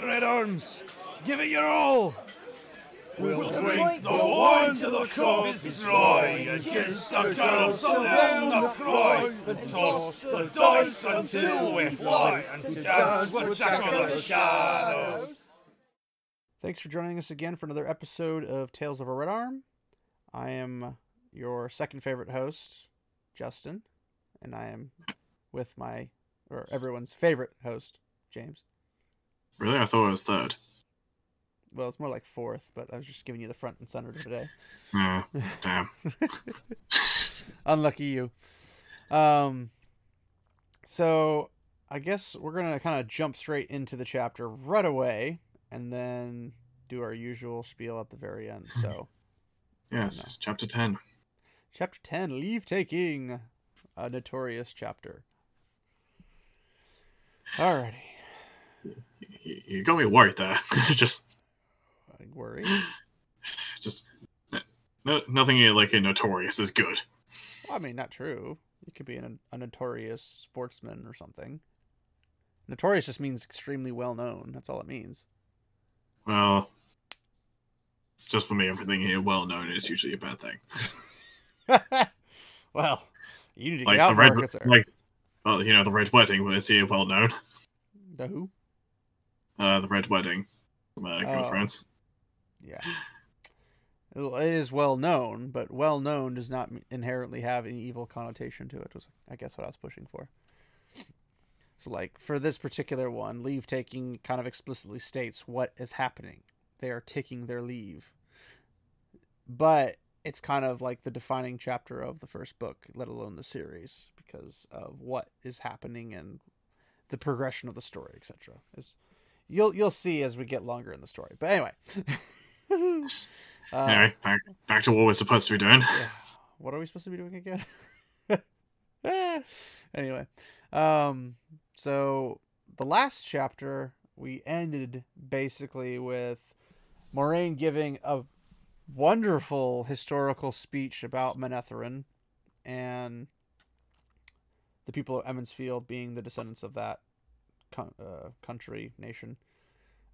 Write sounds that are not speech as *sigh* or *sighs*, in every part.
right, Red Arms. Give it your all. We'll drink the wine till the cup is dry and kiss the girls so down the cry and toss the dice until we fly and dance with Jack of the Shadows. Thanks for joining us again for another episode of Tales of a Red Arm. I am your second favorite host, Justin, and I am with my or everyone's favorite host, James. Really? I thought it was third. Well, it's more like fourth, but I was just giving you the front and center today. Yeah, damn. *laughs* Unlucky you. Um, so I guess we're gonna kind of jump straight into the chapter right away, and then do our usual spiel at the very end. So, Yes, chapter 10. chapter ten, leave taking, a notorious chapter. Alrighty, You, got me worried there. *laughs* just, I worry. *sighs* just, no, nothing uh, like a notorious is good. I mean, not true. You could be an, a notorious sportsman or something. Notorious just means extremely well known. That's all it means. Well, just for me, everything here well known is usually a bad thing. *laughs* well, you need to Like get out the red, more, like, well, you know, the red wedding was here well known. the who? Uh, the red wedding, from uh, Game Oh. of Thrones. Yeah. It is well known, but well known does not inherently have any evil connotation to it. Was I guess what I was pushing for. So, like for this particular one, leave taking kind of explicitly states what is happening. They are taking their leave, but it's kind of like the defining chapter of the first book, let alone the series, because of what is happening and the progression of the story, etc. Is you'll you'll see as we get longer in the story. But anyway. *laughs* Uh, anyway, back back to what we're supposed to be doing. yeah. What are we supposed to be doing again? *laughs* anyway, um, so the last chapter we ended basically with Moiraine giving a wonderful historical speech about Manetheren and the people of Emond's Field being the descendants of that uh, country nation.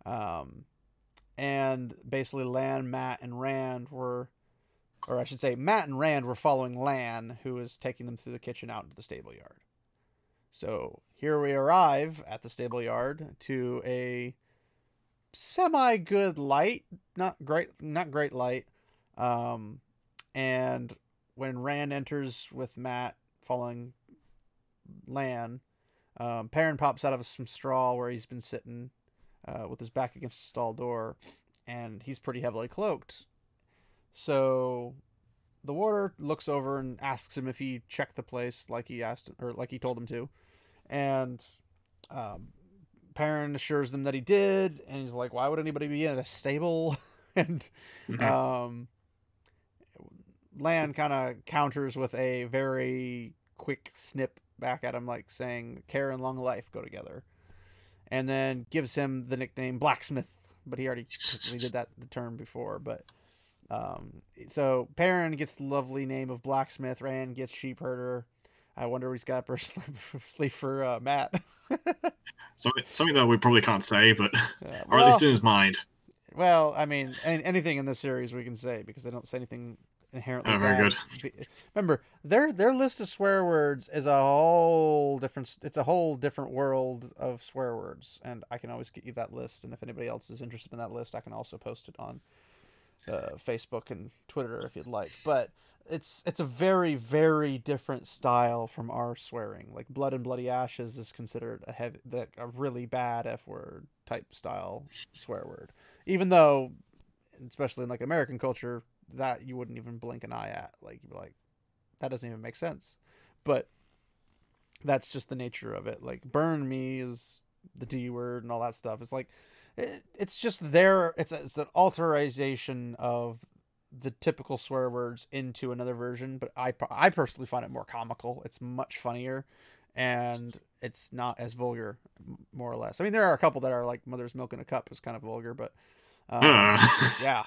Um, and basically, Lan, Mat, and Rand were or I should say, Mat and Rand were following Lan, who was taking them through the kitchen out into the stable yard. So here we arrive at the stable yard to a semi good light, not great, not great light. Um, and when Rand enters with Mat following Lan, um, Perrin pops out of some straw where he's been sitting uh, with his back against the stall door, and he's pretty heavily cloaked. So the warder looks over and asks him if he checked the place like he asked or like he told him to. And um, Perrin assures them that he did, and he's like, "Why would anybody be in a stable?" *laughs* and Mhm. um, Lan kind of counters with a very quick snip back at him, like saying, "Care and long life go together," and then gives him the nickname Blacksmith. But he already *laughs* we did that the term before, but um, so Perrin gets the lovely name of blacksmith. Rand gets sheep herder. I wonder what he's got for *laughs* sleep for uh, Mat. *laughs* something, something that we probably can't say, but Yeah, or at least in his mind. Well, I mean, anything in this series we can say because they don't say anything inherently Oh, very bad. Be- Remember, their their list of swear words is a whole different. It's a whole different world of swear words, and I can always get you that list. And if anybody else is interested in that list, I can also post it on uh, Facebook and Twitter if you'd like. But it's it's a very very different style from our swearing. Like blood and bloody ashes is considered a heavy, the, a really bad f word type style swear word, even though, especially in like American culture, that you wouldn't even blink an eye at. Like you'd be like, that doesn't even make sense. But that's just the nature of it. Like burn me is the D word and all that stuff. It's like it, it's just there. It's a, it's an alteration of the typical swear words into another version. But I I personally find it more comical. It's much funnier, and it's not as vulgar, more or less. I mean, there are a couple that are like "mother's milk in a cup" is kind of vulgar, but um, Uh, *laughs* yeah.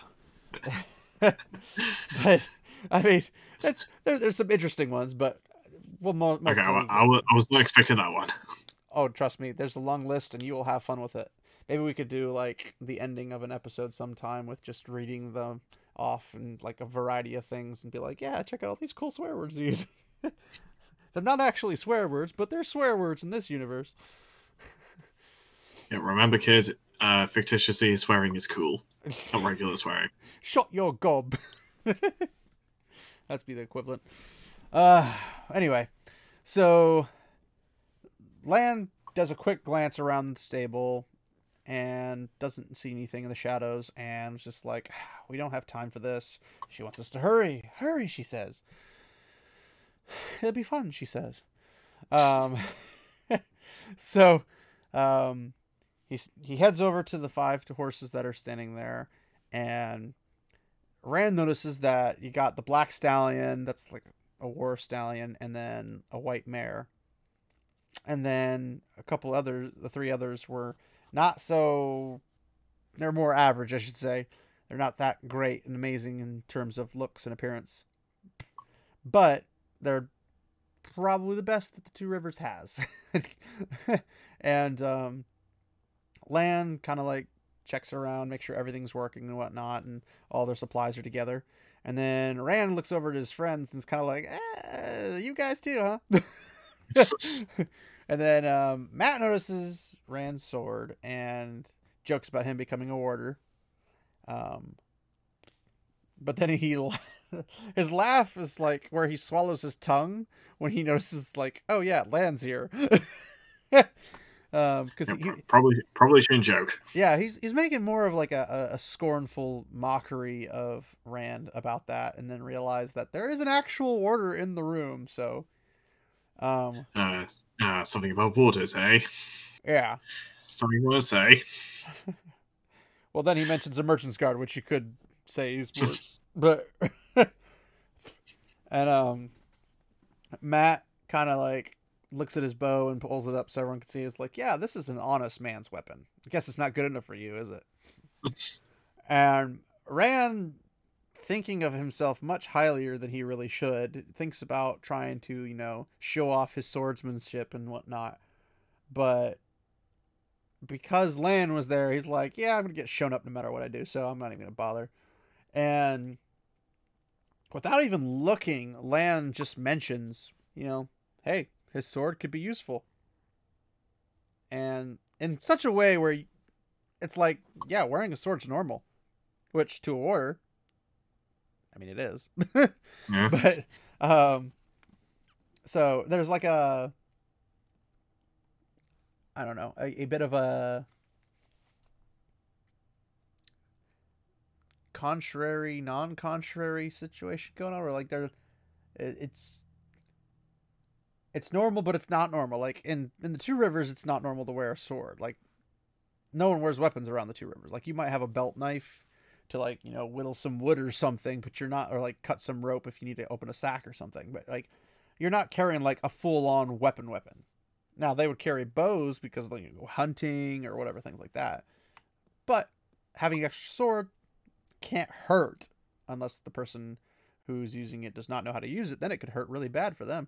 *laughs* *laughs* but I mean, it's there, there's some interesting ones, but well, mo- okay, mostly. I, I, was, I was not expecting that one. oh, trust me, there's a long list, and you will have fun with it. Maybe we could do like the ending of an episode sometime with just reading them off and like a variety of things and be like, yeah, check out all these cool swear words these. *laughs* they're not actually swear words, but they're swear words in this universe. Yeah, remember, kid, uh, fictitiously swearing is cool, *laughs* not regular swearing. Shot your gob. *laughs* That's be the equivalent. Uh, anyway, so Lan does a quick glance around the stable and doesn't see anything in the shadows and is just like, we don't have time for this. She wants us to hurry. Hurry, she says. *sighs* It'll be fun, she says. Um, *laughs* so um, he heads over to the five horses that are standing there and Rand notices that you got the black stallion, that's like a war stallion, and then a white mare. And then a couple others, the three others were not so. They're more average, I should say. They're not that great and amazing in terms of looks and appearance. But they're probably the best that the Two Rivers has. *laughs* and um, Lan kind of like checks around, make sure everything's working and whatnot, and all their supplies are together. And then Rand looks over at his friends and is kind of like, eh, "You guys too, huh?" *laughs* and then um, Mat notices Rand's sword and jokes about him becoming a warder. Um, but then he *laughs* his laugh is like where he swallows his tongue when he *laughs* notices like, "Oh yeah, Lan's here." Um because Yeah, pro- probably probably shouldn't joke. yeah he's he's making more of like a, a, scornful mockery of rand about that and then realize that there is an actual warder in the room so um Uh, uh, something about waters, eh? yeah Something you want to say? *laughs* well then he mentions a merchant's guard which you could say is *laughs* worse but *laughs* and um matt kind of like looks at his bow and pulls it up so everyone can see it's like yeah this is an honest man's weapon i guess it's not good enough for you is it *laughs* And Rand, thinking of himself much highlier than he really should, thinks about trying to, you know, show off his swordsmanship and whatnot. But because Lan was there, he's like, yeah, I'm going to get shown up no matter what I do, so I'm not even going to bother. And without even looking, Lan just mentions, you know, hey, his sword could be useful. And in such a way where it's like, yeah, wearing a sword's normal which to a warrior, I mean, it is. *laughs* Yeah. but um, so there's like a, I don't know, a, a bit of a contrary, non-contrary situation going on, where like there, it- it's. It's normal, but it's not normal. Like in in the Two Rivers, it's not normal to wear a sword. Like no one wears weapons around the Two Rivers. Like you might have a belt knife to like you know whittle some wood or something but you're not or like cut some rope if you need to open a sack or something but like you're not carrying like a full-on weapon weapon now they would carry bows because they go hunting or whatever things like that but having an extra sword can't hurt unless the person who's using it does not know how to use it then it could hurt really bad for them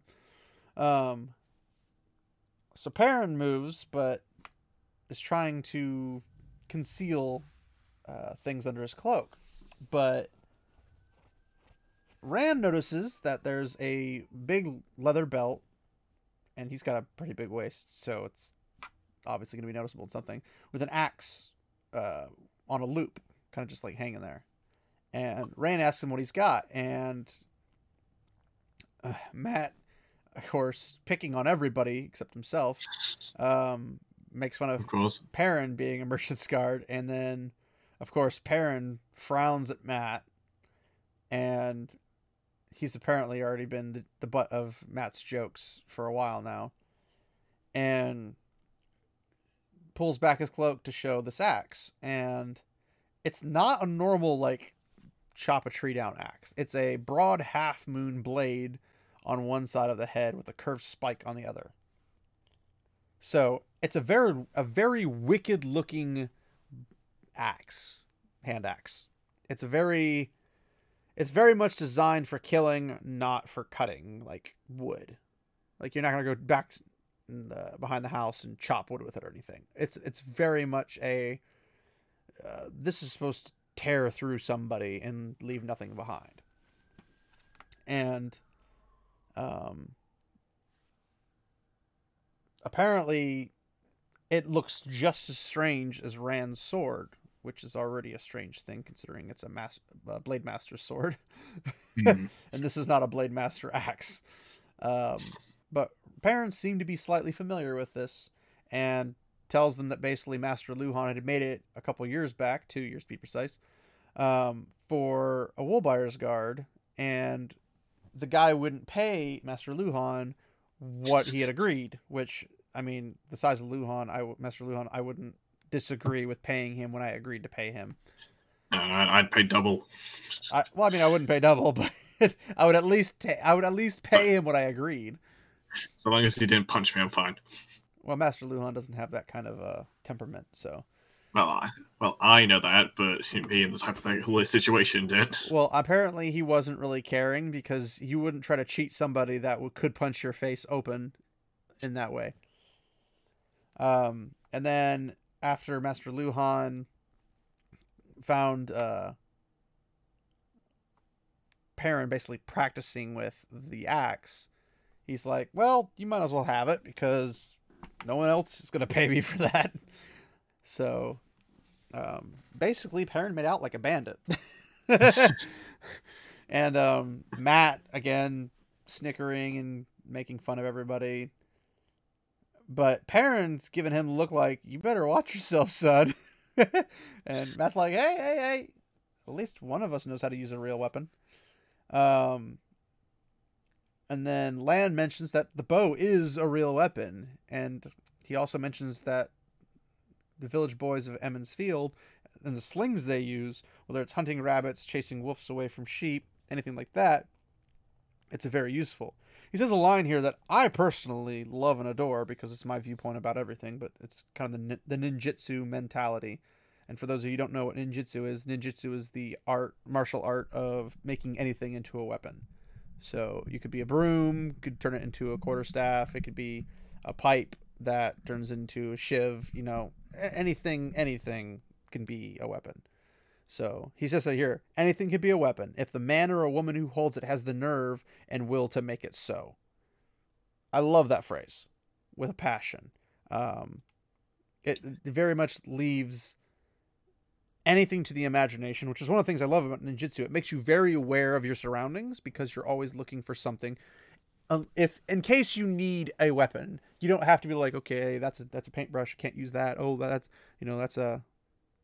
um so Perrin moves but is trying to conceal uh, things under his cloak. But Rand notices that there's a big leather belt, and he's got a pretty big waist, so it's obviously going to be noticeable in something, with an axe uh, on a loop, kind of just like hanging there. And Rand asks him what he's got, and uh, Mat, of course, picking on everybody except himself, um, makes fun of Of course. Perrin being a *laughs* merchant's guard, and then, of course, Perrin frowns at Mat, and he's apparently already been the, the butt of Mat's jokes for a while now, and pulls back his cloak to show this axe, and it's not a normal like chop a tree down axe. It's a broad half moon blade on one side of the head with a curved spike on the other. So it's a very a very wicked looking axe, hand axe. It's a very it's very much designed for killing, not for cutting like wood. Like you're not gonna go back the, behind the house and chop wood with it or anything. It's it's very much a uh, this is supposed to tear through somebody and leave nothing behind. And um, apparently, it looks just as strange as Rand's sword, which is already a strange thing considering it's a mas- uh, Blade Master sword. *laughs* Mhm. and this is not a Blade Master axe. Um, but parents seem to be slightly familiar with this and tells them that basically Master Luhhan had made it a couple years back, two years to be precise, um, for a wool buyer's guard, and the guy wouldn't pay Master Luhhan what he had agreed. Which I mean, the size of Luhhan, I Master Luhhan, I wouldn't disagree with paying him when I agreed to pay him. Uh, I'd pay double. I, well, I mean, I wouldn't pay double, *laughs* but I would at least ta- I would at least pay him what I agreed. So long as he didn't punch me, I'm fine. Well, Master Luhhan doesn't have that kind of uh, temperament, so. Well, I, well, I know that, but me in this hypothetical situation did. Well, apparently he wasn't really caring because you wouldn't try to cheat somebody that could punch your face open in that way. Um, and then after Master Luhhan found uh, Perrin basically practicing with the axe, he's like, "Well, you might as well have it because no one else is gonna pay me for that." So, um, basically, Perrin made out like a bandit. *laughs* *laughs* and um, Mat again snickering and making fun of everybody. But Perrin's giving him the look like you better watch yourself, son. *laughs* and Mat's like, hey, hey, hey. At least one of us knows how to use a real weapon. Um, and then Lan mentions that the bow is a real weapon, and he also mentions that the village boys of Emond's Field and the slings they use, whether it's hunting rabbits, chasing wolves away from sheep, anything like that, it's very useful. He says a line here that I personally love and adore because it's my viewpoint about everything, but it's kind of the the ninjutsu mentality. And for those of you who don't know what ninjutsu is, ninjutsu is the art, martial art of making anything into a weapon. So you could be a broom, could turn it into a quarterstaff. It could be a pipe that turns into a shiv. You know, anything, anything can be a weapon. So he says it here anything can be a weapon if the man or a woman who holds it has the nerve and will to make it so. I love that phrase with a passion. Um, it very much leaves anything to the imagination, which is one of the things I love about ninjutsu. It makes you very aware of your surroundings because you're always looking for something. Um, if in case you need a weapon, you don't have to be like, okay, that's a that's a paintbrush, can't use that. Oh, that's you know that's a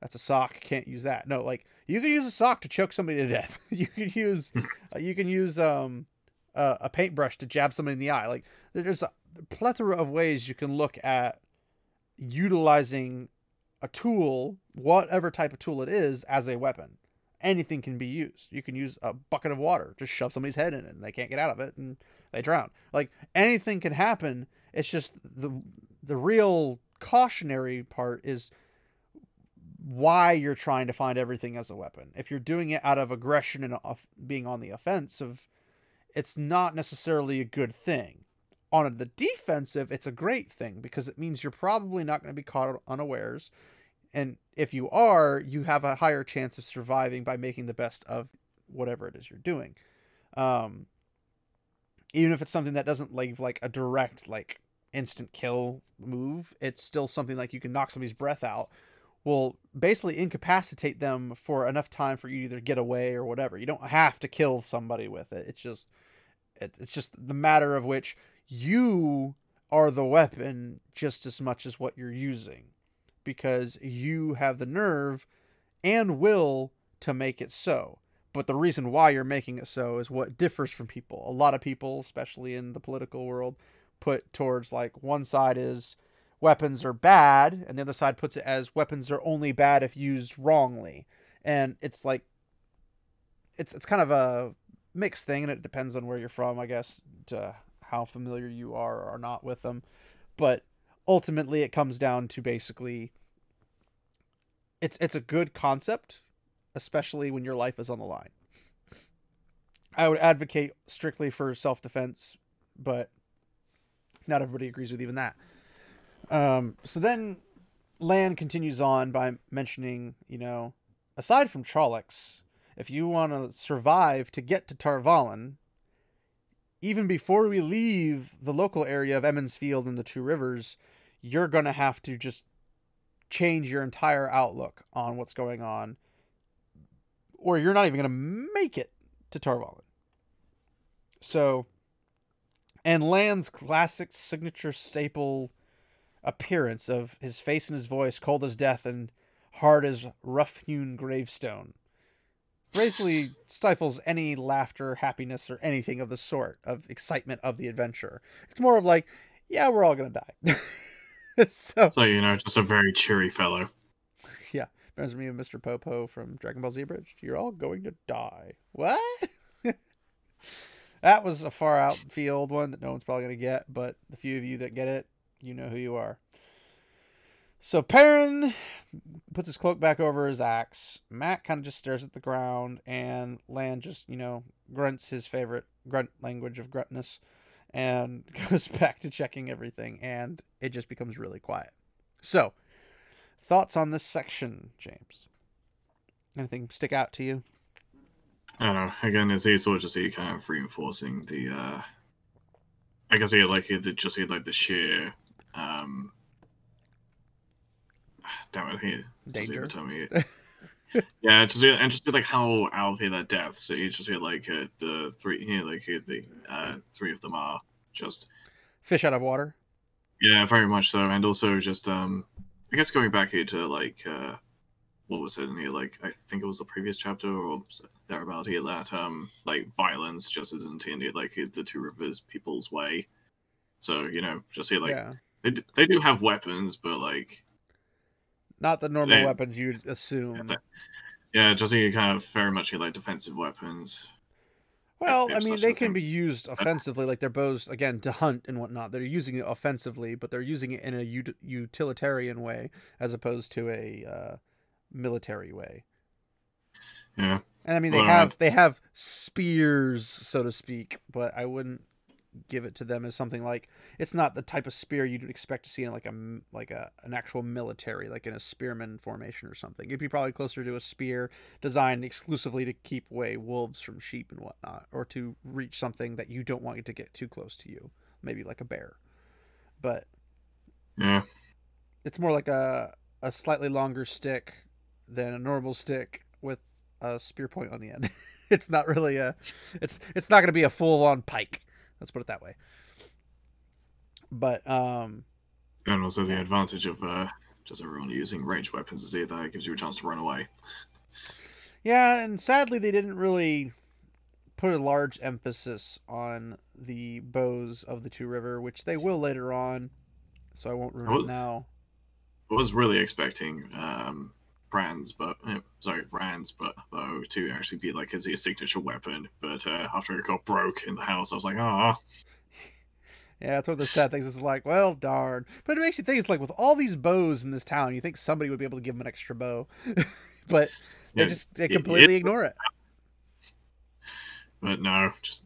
that's a sock, can't use that. No, like you can use a sock to choke somebody to death. *laughs* you can use uh, you can use um uh, a paintbrush to jab somebody in the eye. Like there's a plethora of ways you can look at utilizing a tool, whatever type of tool it is, as a weapon. Anything can be used. You can use a bucket of water, just shove somebody's head in it, and they can't get out of it, and they drown. Like anything can happen. It's just the the real cautionary part is why you're trying to find everything as a weapon. If you're doing it out of aggression and off, being on the offensive, it's not necessarily a good thing. On the defensive, it's a great thing because it means you're probably not going to be caught unawares. And if you are, you have a higher chance of surviving by making the best of whatever it is you're doing. Um, even if it's something that doesn't leave like a direct, like instant kill move, it's still something like you can knock somebody's breath out will basically incapacitate them for enough time for you to either get away or whatever. You don't have to kill somebody with it. It's just it, it's just the matter of which you are the weapon just as much as what you're using because you have the nerve and will to make it so. But the reason why you're making it so is what differs from people. A lot of people, especially in the political world, put towards like one side is weapons are bad and the other side puts it as weapons are only bad if used wrongly and it's like it's it's kind of a mixed thing and it depends on where you're from i guess to how familiar you are or not with them but ultimately it comes down to basically it's it's a good concept especially when your life is on the line i would advocate strictly for self-defense but not everybody agrees with even that. Um, so then Lan continues on by mentioning, you know, aside from Trollocs, if you want to survive to get to Tar Valon, even before we leave the local area of Emond's Field and the Two Rivers, you're going to have to just change your entire outlook on what's going on, or you're not even going to make it to Tar Valon. So, and Lan's classic signature staple appearance of his face and his voice, cold as death and hard as rough hewn gravestone, basically *laughs* stifles any laughter, happiness, or anything of the sort of excitement of the adventure. It's more of like, yeah, we're all gonna die. *laughs* so, So you know, just a very cheery fellow. Reminds me of Mr. Popo from Dragon Ball Z Abridged. You're all going to die. What? *laughs* that was a far out field one that no one's probably gonna get, but the few of you that get it, you know who you are. So Perrin puts his cloak back over his axe. Matt kind of just stares at the ground, and Lan just, you know, grunts his favorite grunt language of gruntness and *laughs* goes back to checking everything, and it just becomes really quiet. So, thoughts on this section, James? Anything stick out to you? I don't know. Again, it's he sort just kind of reinforcing the. uh I guess he like he just he like the sheer. um *sighs* Damn it, he just Danger. me. *laughs* yeah, just and just like how out of here that deaths. So you just hear like uh, the three here, like here the uh three of them are just Fish out of water. yeah, very much so, and also just um I guess going back here to like uh what was it in here like I think it was the previous chapter or thereabout here that um like violence just isn't in it like the two rivers people's way. So you know just here like yeah. they d- they do have weapons, but like Not the normal They- weapons you'd assume. that- yeah, just here kind of very much here like defensive weapons. Well, I mean, they can thing- be used offensively, like their bows again to hunt and whatnot. They're using it offensively, but they're using it in a ut- utilitarian way as opposed to a uh, military way. Yeah, And I mean, they Well, have they have spears, so to speak, but I wouldn't give it to them as something like it's not the type of spear you'd expect to see in like a like a an actual military, like in a spearman formation or something. It'd be probably closer to a spear designed exclusively to keep away wolves from sheep and whatnot, or to reach something that you don't want it to get too close to you, maybe like a bear. But yeah, it's more like a a slightly longer stick than a normal stick with a spear point on the end. *laughs* it's not really a it's it's not going to be a full on pike. Let's put it that way. But um and also the advantage of uh just everyone using ranged weapons is either that it gives you a chance to run away. yeah, and sadly they didn't really put a large emphasis on the bows of the two river, which they will later on. So I won't ruin Well- it now. I was really expecting um Brand's but uh, sorry brands, but bow to actually be like his, his signature weapon, but uh, after it got broke in the house, I was like, ah, *laughs* Yeah, that's one of the sad things. It's like, well, darn. But it makes you think. It's like with all these bows in this town, you think somebody would be able to give them an extra bow, *laughs* but they Yeah, just they it- completely it- ignore it. but no, just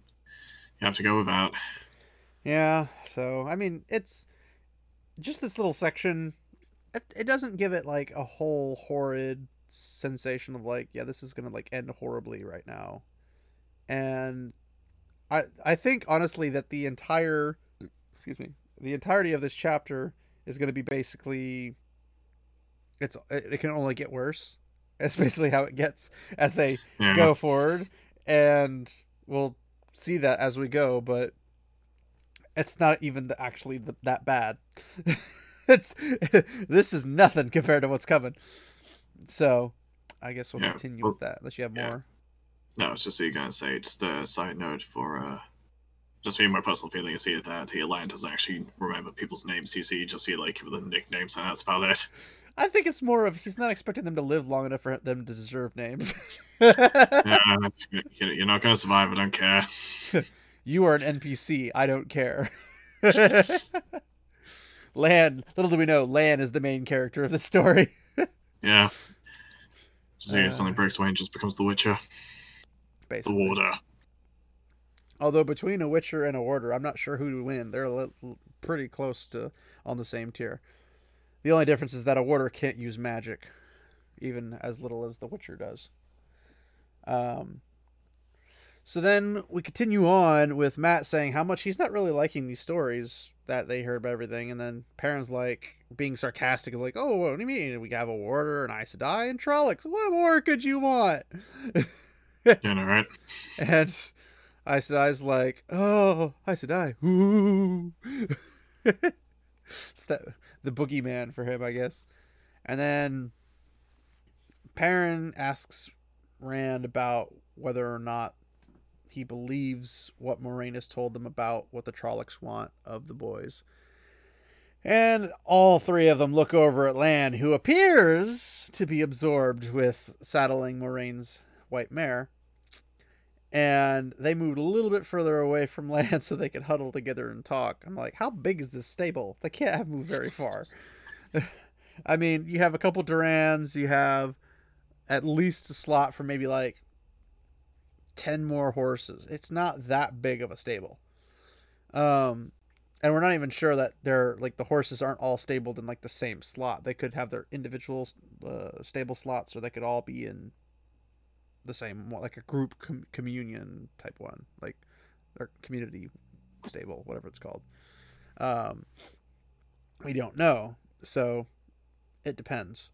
you have to go without. Yeah. So I mean, it's just this little section. It, it doesn't give it like a whole horrid sensation of like, yeah, this is gonna like end horribly right now, and I I think honestly that the entire excuse me the entirety of this chapter is gonna be basically it's it, it can only get worse. *laughs* That's basically how it gets as they Yeah, go forward. And we'll see that as we go but it's not even the, actually the, that bad *laughs* it's *laughs* this is nothing compared to what's coming so i guess we'll Yeah, continue well, with that unless you have yeah. more no, it's just so you gonna say just a side note for uh. Just me, my personal feeling is here that he Lan doesn't actually remember people's names. He see just see like give them nicknames, and that's about it. i think it's more of he's not expecting them to live long enough for them to deserve names Yeah, you're not gonna survive. I don't care. *laughs* you are an npc i don't care *laughs* lan little do we know lan is the main character of the story *laughs* Yeah. Just see Uh, something breaks away and just becomes the Witcher, the basically Warder. Although between a Witcher and a Warder, I'm not sure who to win. They're li- pretty close to on the same tier. The only difference is that a Warder can't use magic, even as little as the Witcher does. Um. So then we continue on with Mat saying how much he's not really liking these stories that they heard about everything, and then Perrin's like being sarcastic, like, "Oh, what do you mean? We have a Warder, an Aes Sedai, and Trollocs. What more could you want?" *laughs* You know, right? And Aes Sedai's like, oh, Aes Sedai, ooh. *laughs* it's that the boogeyman for him, I guess. And then Perrin asks Rand about whether or not he believes what Moiraine has told them about what the Trollocs want of the boys. And all three of them look over at Lan, who appears to be absorbed with saddling Moiraine's white mare and they moved a little bit further away from *laughs* lan so they could huddle together and talk. I'm like, how big is this stable? They can't have moved very far. *laughs* I mean, you have a couple Durans, you have at least a slot for maybe like 10 more horses. It's not that big of a stable. Um, and we're not even sure that they're like the horses aren't all stabled in like the same slot. They could have their individual uh, stable slots, or they could all be in the same like a group com- communion type one like or community stable whatever it's called um we don't know so it depends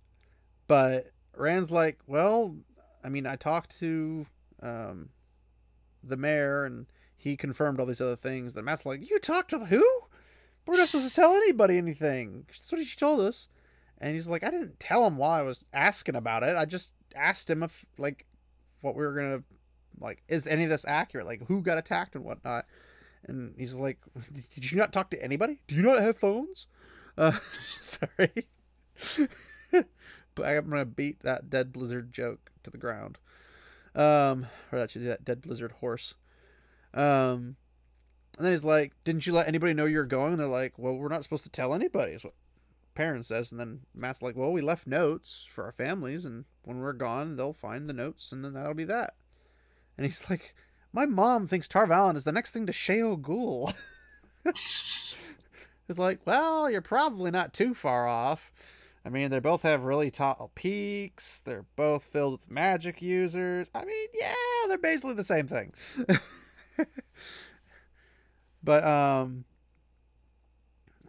but rand's like well i mean i talked to um the mayor and he confirmed all these other things. And matt's like you talked to the who? We're not supposed to tell anybody anything. That's what she told us. And he's like i didn't tell him while i was asking about it. I just asked him if like what we were gonna like is any of this accurate? Like who got attacked and whatnot? And he's like *laughs* did you not talk to anybody? Do you not have phones? Uh *laughs* sorry. *laughs* But i'm gonna beat that dead blizzard joke to the ground um or that she's that dead blizzard horse um and then he's like didn't you let anybody know you were going and they're like well we're not supposed to tell anybody is what Perrin says and then matt's like well we left notes for our families and when we're gone they'll find the notes and then that'll be that and he's *laughs* like my mom thinks Tar Valon is the next thing to Shayol Ghul. *laughs* *laughs* it's like, well, you're probably not too far off. I mean, they both have really tall peaks. They're both filled with magic users. I mean, yeah, they're basically the same thing. *laughs* but um,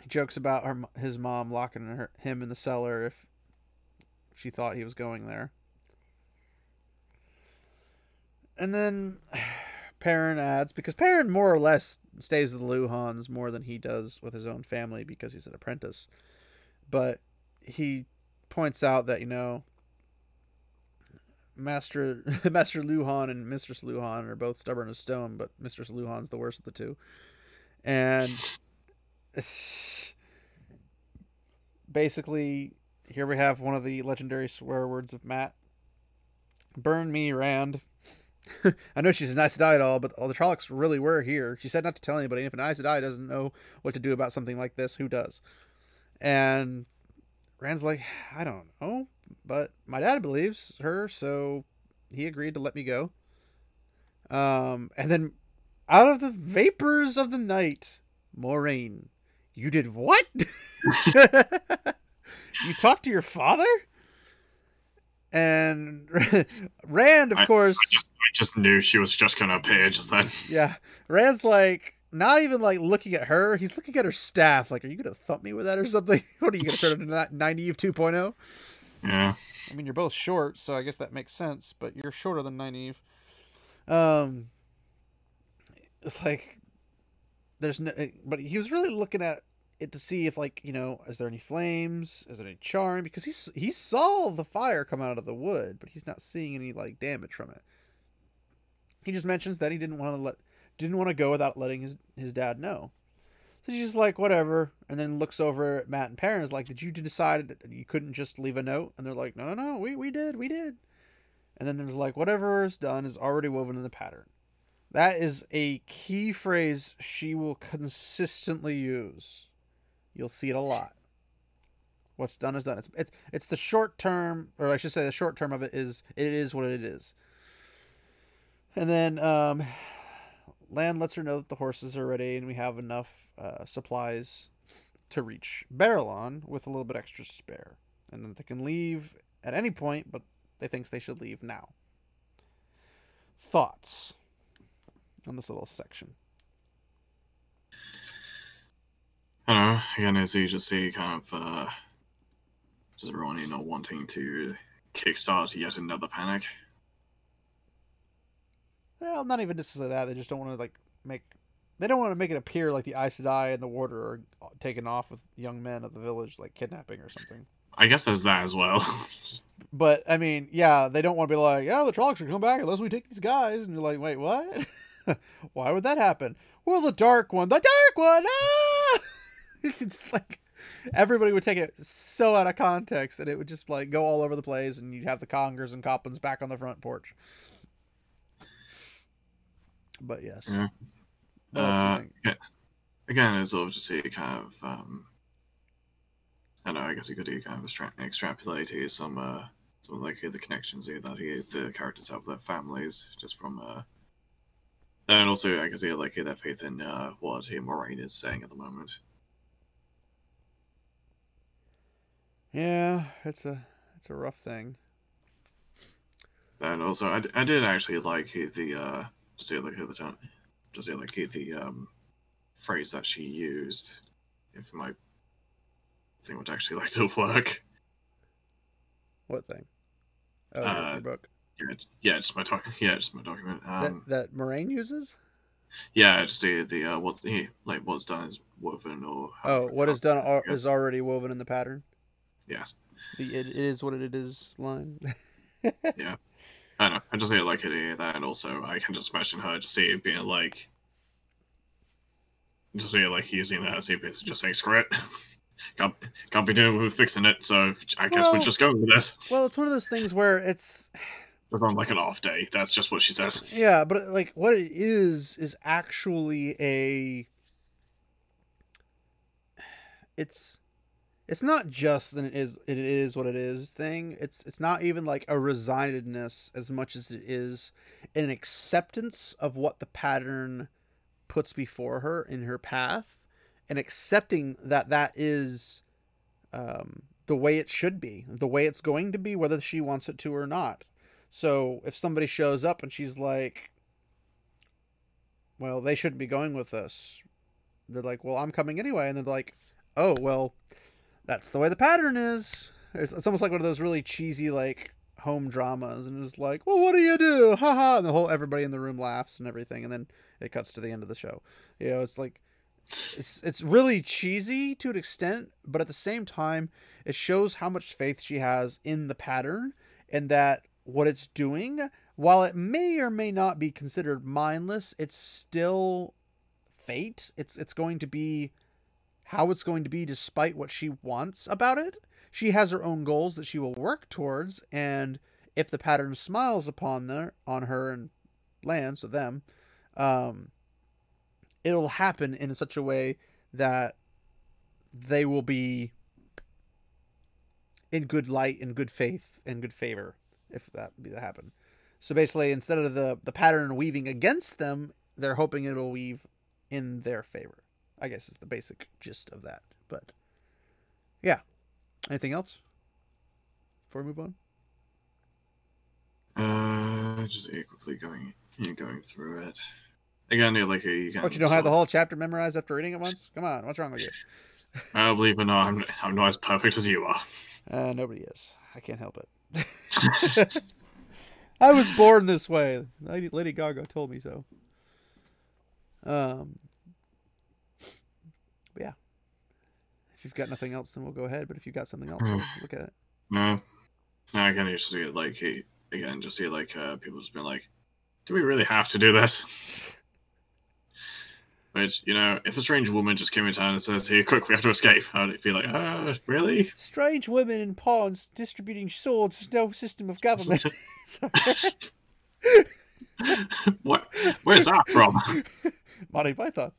he jokes about her, his mom locking her, him in the cellar if she thought he was going there. And then *sighs* Perrin adds, because Perrin more or less stays with the Luhhans more than he does with his own family because he's an apprentice. But he points out that, you know, Master *laughs* Master Luhhan and Mistress Luhhan are both stubborn as stone, but Mistress Luhhan's the worst of the two. And *sighs* basically, here we have one of the legendary swear words of Mat. Burn me, Rand. *laughs* I know she's an Aes Sedai all, but all the Trollocs really were here. She said not to tell anybody. If an Aes Sedai doesn't know what to do about something like this, who does? And Rand's like, I don't know, but my dad believes her, so he agreed to let me go. Um, and then out of the vapors of the night, Moiraine, you did what? *laughs* you talked to your father? And *laughs* Rand, of I, course, I just, I just knew she was just gonna appear just then. yeah, Rand's like not even like looking at her. He's looking at her staff. Like, are you gonna thump me with that or something? *laughs* what are you gonna turn into Nynaeve 2.0? Yeah. I mean, you're both short, so I guess that makes sense. But you're shorter than Nynaeve. Um, it's like there's no, but he was really looking at it to see if like you know is there any flames is there any charm because he he saw the fire come out of the wood but he's not seeing any like damage from it he just mentions that he didn't want to let didn't want to go without letting his his dad know so she's just like whatever and then looks over at matt and Perrin is like did you decide that you couldn't just leave a note and they're like no no no we, we did we did and then there's like whatever is done is already woven in the pattern that is a key phrase she will consistently use You'll see it a lot. What's done is done. It's it's it's the short term, or I should say, the short term of it is it is what it is. And then um, Lan lets her know that the horses are ready and we have enough uh, supplies to reach Baerlon with a little bit extra spare, and that they can leave at any point, but they thinks they should leave now. Thoughts on this little section? I don't know. Again, as you just see, kind of uh, just everyone you know wanting to kickstart yet another panic. Well, not even necessarily that. They just don't want to like make. They don't want to make it appear like the Aes Sedai and the Warder are taken off with young men of the village, like kidnapping or something. I guess there's that as well. *laughs* But I mean, yeah, they don't want to be like, yeah, the Trollocs are coming back unless we take these guys, and you're like, wait, what? *laughs* Why would that happen? Well, the Dark One, the Dark One. Ah! *laughs* it's like everybody would take it so out of context, and it would just like go all over the place, and you'd have the Congars and Coplins back on the front porch. But yes. Yeah. Else do you Uh, yeah. Again, it's sort of just see kind of. Um, I don't know. I guess you could do kind of extra- extrapolate here some uh, some like the connections here that here the characters have with their families just from uh. And also, I guess yeah, like their faith in uh, what here Moiraine is saying at the moment. Yeah, it's a it's a rough thing. And also, I, d- I did actually like the uh, just the like the term, just the like the um, phrase that she used. If my thing would actually *laughs* like to work, What thing? Oh, Uh, your book. yeah, yeah, it's my doc, *laughs* yeah, it's my document. Um, that that Moiraine uses. yeah, just the the uh, what like what's done is woven or Oh, what is done al- is already woven in the pattern. yes. The it is what it is line. *laughs* I don't know. I just really like it that, and also I can just imagine her just see it being like, just see it like using that as basically just saying screw it. *laughs* can't can't be doing with fixing it, so I guess Well- we're just going with this. well, it's one of those things where it's *sighs* If on like an off day, that's just what she says. yeah, but like what it is is actually a. It's, it's not just an it is it is what it is thing. It's it's not even like a resignedness as much as it is an acceptance of what the pattern puts before her in her path, and accepting that that is, um, the way it should be, the way it's going to be, whether she wants it to or not. So if somebody shows up and she's like, well, they shouldn't be going with us. They're like, well, I'm coming anyway. And they're like, oh, well, that's the way the pattern is. It's, it's almost like one of those really cheesy, like, home dramas. And it's like, well, what do you do? *laughs* Ha ha. And the whole, everybody in the room laughs and everything. And then it cuts to the end of the show. You know, it's like, it's, it's really cheesy to an extent, but at the same time, it shows how much faith she has in the pattern and that what it's doing, while it may or may not be considered mindless, it's still fate. It's it's going to be how it's going to be despite what she wants about it. She has her own goals that she will work towards, and if the pattern smiles upon her on her and lands with them, um, it'll happen in such a way that they will be in good light, in good faith, and good favor if that be to happen. So basically, instead of the the pattern weaving against them, they're hoping it'll weave in their favor. I guess is the basic gist of that. But yeah, anything else before we move on? Uh, just quickly going yeah, going through it. Again, yeah, like you can. What you don't have the whole chapter memorized after reading it once? Come on, what's wrong with you? *laughs* Uh, believe it or not, I'm I'm not as perfect as you are. Uh, nobody is. I can't help it. *laughs* *laughs* I was born this way. Lady, Lady Gaga told me so. Um. But yeah. If you've got nothing else, then we'll go ahead. But if you've got something else, we'll look at it. No, no, again, you just see it like he again, just see like uh, people just been like, do we really have to do this? *laughs* Which you know, if a strange woman just came in town and says, "Here, quick, we have to escape," I'd be like, uh, really? Strange women in pawns distributing swords. There's no system of government. *laughs* *laughs* What? Where's that from? Monty Python.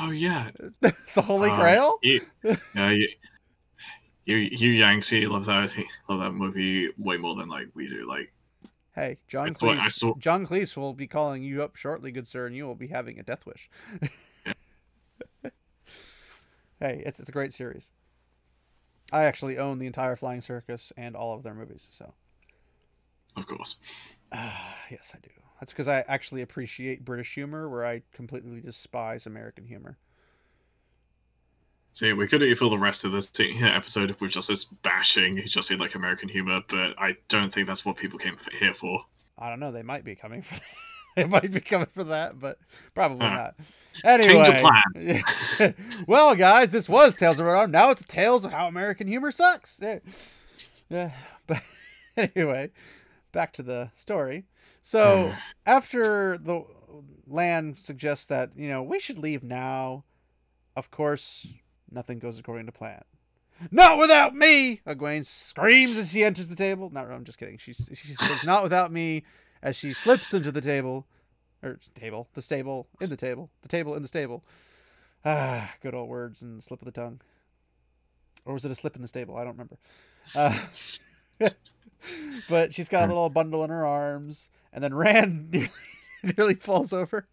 Oh yeah, *laughs* the Holy Uh, Grail? You, yeah, you, you, you Yanks, you love that. Love that movie way more than like we do. Like, Hey, John Cleese. saw- John Cleese will be calling you up shortly, good sir, and you will be having a death wish. *laughs* hey, it's it's a great series. I actually own the entire Flying Circus and all of their movies, so Of course. Ah, *sighs* yes, I do. That's because I actually appreciate British humor, where I completely despise American humor. See, we could have filled the rest of this episode with just us bashing just in like American humor, but I don't think that's what people came here for. I don't know. They might be coming for. *laughs* they might be coming for that, but probably Huh. not. Anyway, Change of *laughs* well, guys, this was Tales of Red Arm. Now it's Tales of How American Humor Sucks. Yeah, yeah. But *laughs* anyway, back to the story. So after the Lan suggests that you know we should leave now, of course nothing goes according to plan. Not without me! Egwene screams as she enters the table. No, I'm just kidding. She she says not without me as she slips into the table, or table, the stable, in the table, the table in the stable. Ah, good old words and slip of the tongue. Or was it a slip in the stable? I don't remember. Uh, *laughs* but she's got a little bundle in her arms, and then Rand *laughs* nearly, nearly falls over.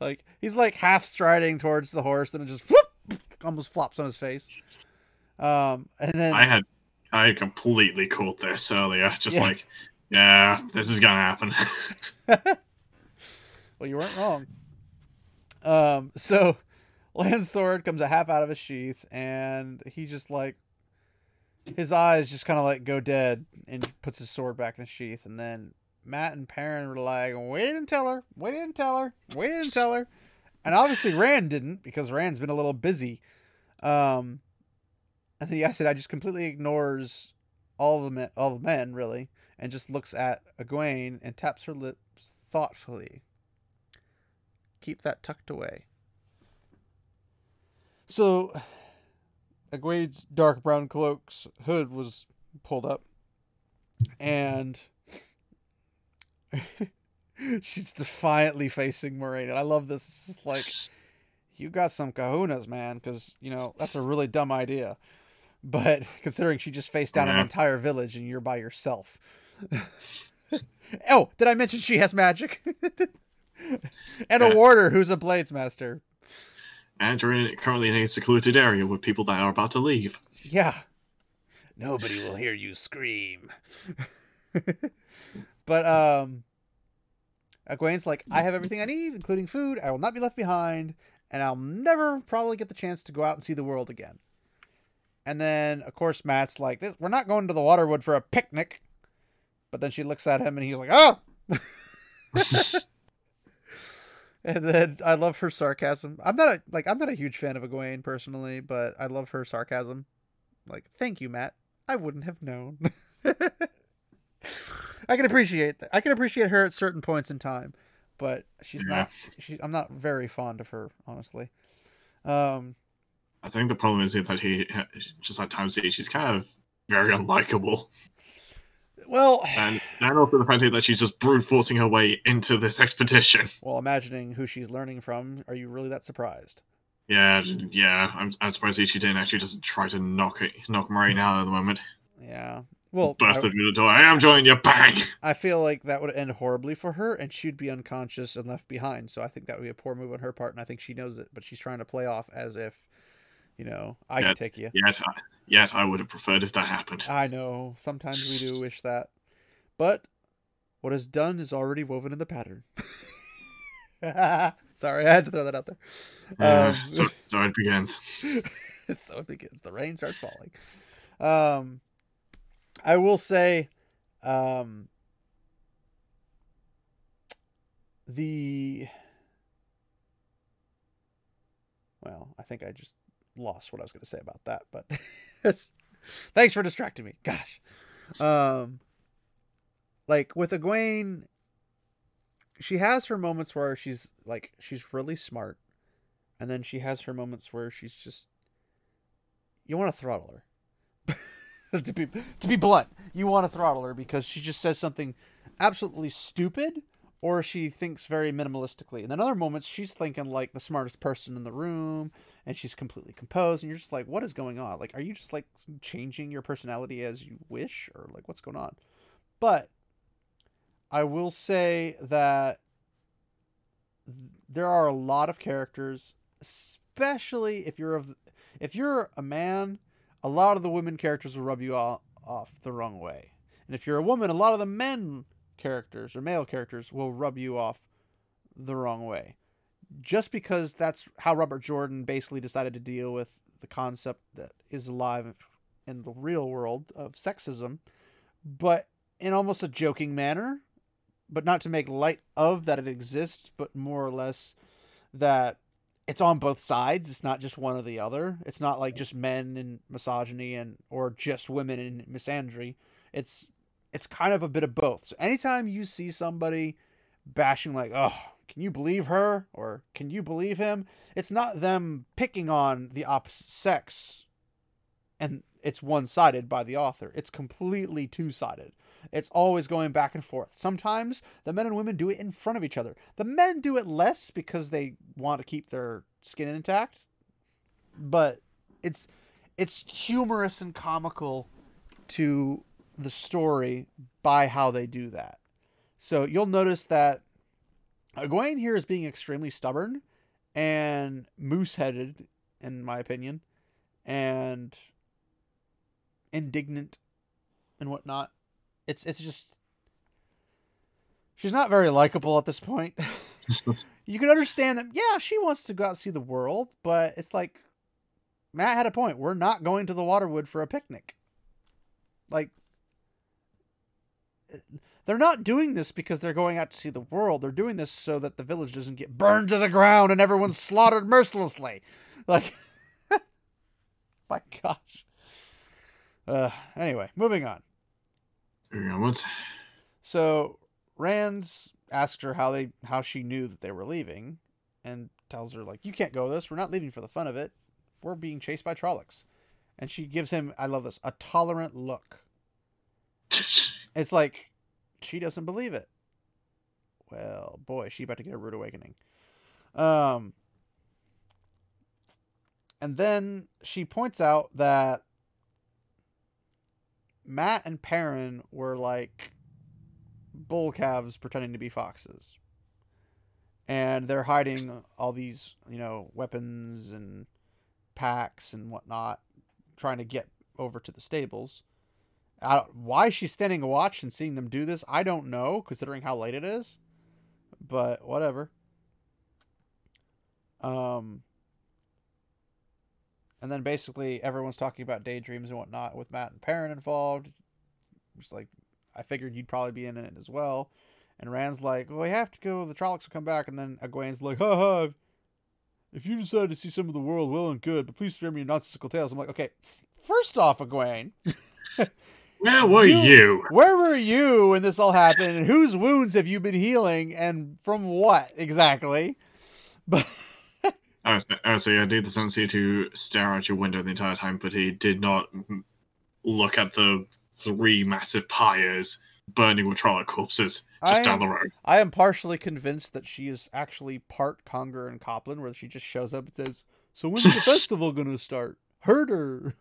like he's like half striding towards the horse, and it just whoop, almost flops on his face. Um, and then I had I completely caught this earlier, just Yeah. like, yeah, this is gonna happen. *laughs* Well, you weren't wrong. Um, so Lan's sword comes a half out of his sheath, and he just like his eyes just kind of like go dead, and puts his sword back in his sheath, and then Mat and Perrin were like, "Wait and tell her, wait and tell her, wait and tell her," and obviously Rand didn't because Rand's been a little busy. Um, and the Aes Sedai just completely ignores all the men, all the men really, and just looks at Egwene and taps her lips thoughtfully. Keep that tucked away. So, Egwene's dark brown cloak's hood was pulled up, and *laughs* she's defiantly facing Moiraine. And I love this. It's just like, you got some kahunas, man, because, you know, that's a really dumb idea. But *laughs* considering she just faced down an entire village and you're by yourself. *laughs* oh, did I mention she has magic? and a warder who's a blades master. and you're in, currently in a secluded area with people that are about to leave. Yeah. Nobody will hear you scream. But um Egwene's like, I have everything I need, including food. I will not be left behind, and I'll never probably get the chance to go out and see the world again. And then, of course, Mat's like, "This- "We're not going to the Waterwood for a picnic." But then she looks at him, and he's like, "Oh!" *laughs* and then I love her sarcasm. I'm not a like I'm not a huge fan of Egwene personally, but I love her sarcasm. Like, thank you, Mat. I wouldn't have known. *laughs* I can appreciate that. I can appreciate her at certain points in time, but she's Yeah. not. She, I'm not very fond of her, honestly. Um, I think the problem is that he just at times he- she's kind of very unlikable, well, and and also the fact that she's just brute forcing her way into this expedition. well, imagining who she's learning from, are you really that surprised? Yeah, yeah. I'm, I'm surprised she didn't actually just try to knock it, knock Moiraine out at the moment. Yeah. Well, Burst I, door. I am joining you. Bang. I feel like that would end horribly for her, and she'd be unconscious and left behind. So I think that would be a poor move on her part, and I think she knows it, but she's trying to play off as if, you know, I Yeah. can take you. Yet, I, yet I would have preferred if that happened. I know. Sometimes we do wish that. But what is done is already woven in the pattern. *laughs* Sorry, I had to throw that out there. Yeah, Um, so, so it begins. *laughs* so it begins. The rain starts falling. Um, I will say, um, the well, I think I just lost what I was going to say about that, but *laughs* thanks for distracting me. Gosh, um, like with Egwene, she has her moments where she's like she's really smart, and then she has her moments where she's just you want to throttle her. *laughs* to be to be blunt, you want to throttle her because she just says something absolutely stupid or she thinks very minimalistically. And then other moments she's thinking like the smartest person in the room and she's completely composed and you're just like what is going on? Like are you just like changing your personality as you wish or like what's going on? But I will say that there are a lot of characters, especially if you're of if you're a man, a lot of the women characters will rub you off, off the wrong way. And if you're a woman, a lot of the men characters or male characters will rub you off the wrong way. Just because that's how Robert Jordan basically decided to deal with the concept that is alive in the real world of sexism, but in almost a joking manner, but not to make light of that it exists, but more or less that it's on both sides. It's not just one or the other. It's not like just men and misogyny and or just women and misandry. It's it's kind of a bit of both. So anytime you see somebody bashing like, "Oh, can you believe her?" or "Can you believe him?" It's not them picking on the opposite sex and it's one-sided by the author. It's completely two-sided. It's always going back and forth. Sometimes the men and women do it in front of each other. The men do it less because they want to keep their skin intact, but it's it's humorous and comical to the story by how they do that. So you'll notice that Egwene here is being extremely stubborn and moose-headed, in my opinion, and indignant and whatnot. It's it's just she's not very likable at this point. *laughs* you can understand that. Yeah, she wants to go out and see the world, but it's like Mat had a point. We're not going to the Waterwood for a picnic. Like they're not doing this because they're going out to see the world. They're doing this so that the village doesn't get burned to the ground and everyone's slaughtered mercilessly. Like, *laughs* my gosh. Uh, anyway, moving on. What? So Rand's asked her how they how she knew that they were leaving, and tells her like, "You can't go with us. We're not leaving for the fun of it. We're being chased by Trollocs." And she gives him, I love this, a tolerant look. *laughs* It's like she doesn't believe it. Well, boy, she about to get a rude awakening. Um, and then she points out that Mat and Perrin were like bull calves pretending to be foxes. And they're hiding all these, you know, weapons and packs and whatnot, trying to get over to the stables. Why she's standing watch and seeing them do this, I don't know, considering how late it is. But whatever. Um, and then basically everyone's talking about daydreams and whatnot with Mat and Perrin involved. Just like I figured you'd probably be in it as well. And Rand's like, "Well, we have to go. The Trollocs will come back." And then Egwene's like, "Ha ha! If you decide to see some of the world, well and good. But please spare me your nonsensical tales." I'm like, "Okay, first off, Egwene." *laughs* Where were you, you? Where were you when this all happened? And whose wounds have you been healing? And from what exactly? *laughs* But So, so yeah, did the sensei to stare out your window the entire time, but he did not look at the three massive pyres burning with Trolloc corpses just I down am- the road. I am partially convinced that she is actually part Congar and Coplin, where she just shows up and says, "So when's the *laughs* festival gonna start?" Herder.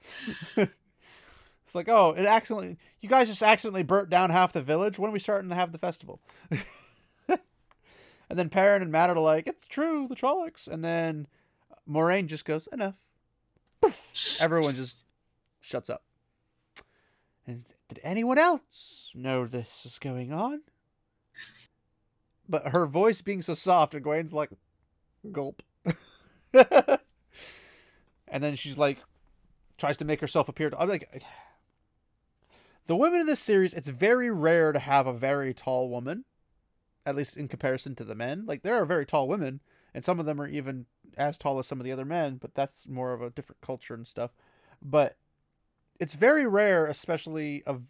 *laughs* it's like, oh, it accidentally. You guys just accidentally burnt down half the village. When are we starting to have the festival? *laughs* and then Perrin and Mat are like, "It's true, the Trollocs." And then Moiraine just goes, "Enough." Poof. Everyone just shuts up. And did anyone else know this was going on? But her voice being so soft, and like, gulp. *laughs* and then she's like, tries to make herself appear. To, I'm like, *sighs* the women in this series, it's very rare to have a very tall woman, at least in comparison to the men. Like, there are very tall women, and some of them are even as tall as some of the other men, but that's more of a different culture and stuff. But it's very rare, especially of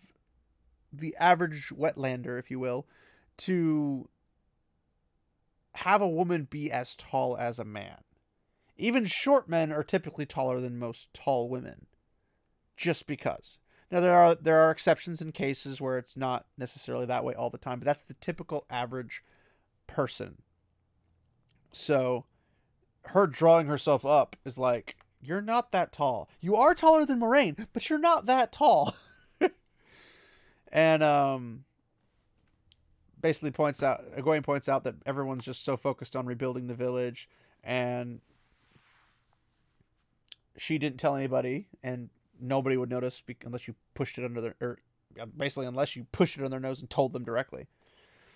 the average wetlander, if you will, to have a woman be as tall as a man. Even short men are typically taller than most tall women, just because. Now there are there are exceptions in cases where it's not necessarily that way all the time, but that's the typical average person. So, her drawing herself up is like, you're not that tall. You are taller than Moiraine, but you're not that tall. *laughs* and um basically points out Egwene points out that everyone's just so focused on rebuilding the village and she didn't tell anybody and nobody would notice unless you pushed it under their or basically unless you pushed it on their nose and told them directly.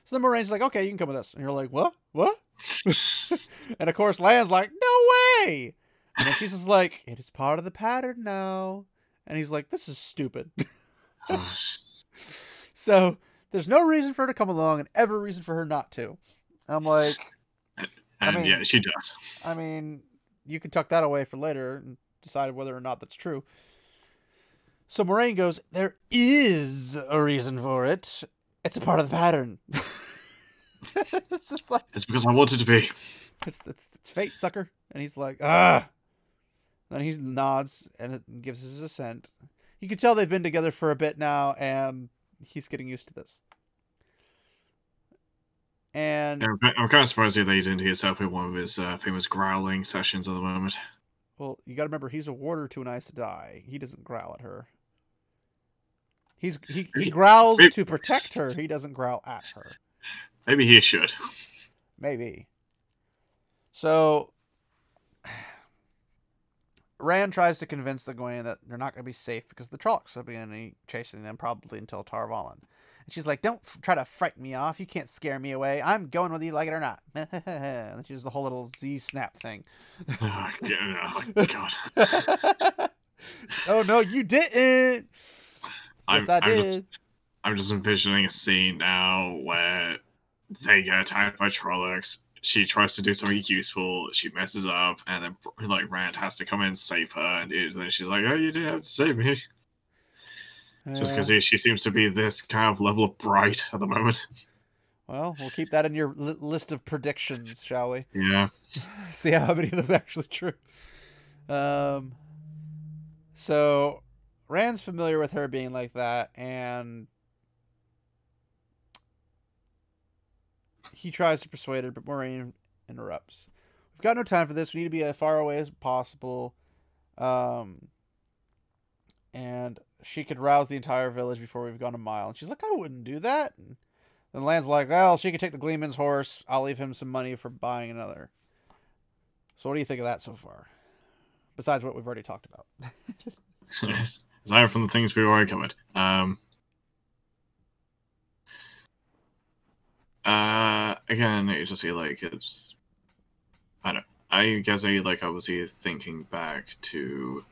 So then Moiraine's like, "Okay, you can come with us." And you're like, "What? What?" *laughs* and of course Lan's like, "No way!" And then she's just like, "It is part of the pattern now." And he's like, "This is stupid." Oh, *laughs* so there's no reason for her to come along and every reason for her not to. And I'm like, and mean- yeah, she does. I mean, you can tuck that away for later and decide whether or not that's true. So Moiraine goes, There is a reason for it. It's a part of the pattern. *laughs* it's just like It's because I wanted to be. it's, it's it's fate, sucker. And he's like, ah. Then he nods and gives his assent. You can tell they've been together for a bit now, and he's getting used to this. And I'm, I'm kind of surprised that they didn't hear set up in one of his uh, famous growling sessions at the moment. well, you got to remember, he's a warder to an Aes Sedai. He doesn't growl at her. He's he, he growls maybe- to protect her. He doesn't growl at her. Maybe he should. Maybe. So Rand tries to convince Egwene that they're not going to be safe because the Trollocs will be chasing them probably until Tar Valon. And she's like, "Don't f- try to frighten me off. You can't scare me away. I'm going whether you like it or not." *laughs* and then she does the whole little Z snap thing. oh, yeah, oh, *laughs* God. *laughs* oh no, you didn't. I'm, I I'm just, I'm just envisioning a scene now where they get attacked by Trollocs. She tries to do something useful. She messes up, and then like Rand has to come in and save her. And then she's like, "Oh, you didn't have to save me," just because she seems to be this kind of level of bright at the moment. Well, we'll keep that in your li- list of predictions, shall we? Yeah, *laughs* see how many of them are actually true. Um, so Rand's familiar with her being like that, and he tries to persuade her, but Moiraine interrupts. We've got no time for this. We need to be as far away as possible. Um, and she could rouse the entire village before we've gone a mile. And she's like, I wouldn't do that. And then Lan's like, well, she could take the Gleeman's horse. I'll leave him some money for buying another. So what do you think of that so far? Besides what we've already talked about. *laughs* *laughs* aside from the things we've already covered. Um, uh, again, it just feel like it's. I don't. I guess I like I was here thinking back to.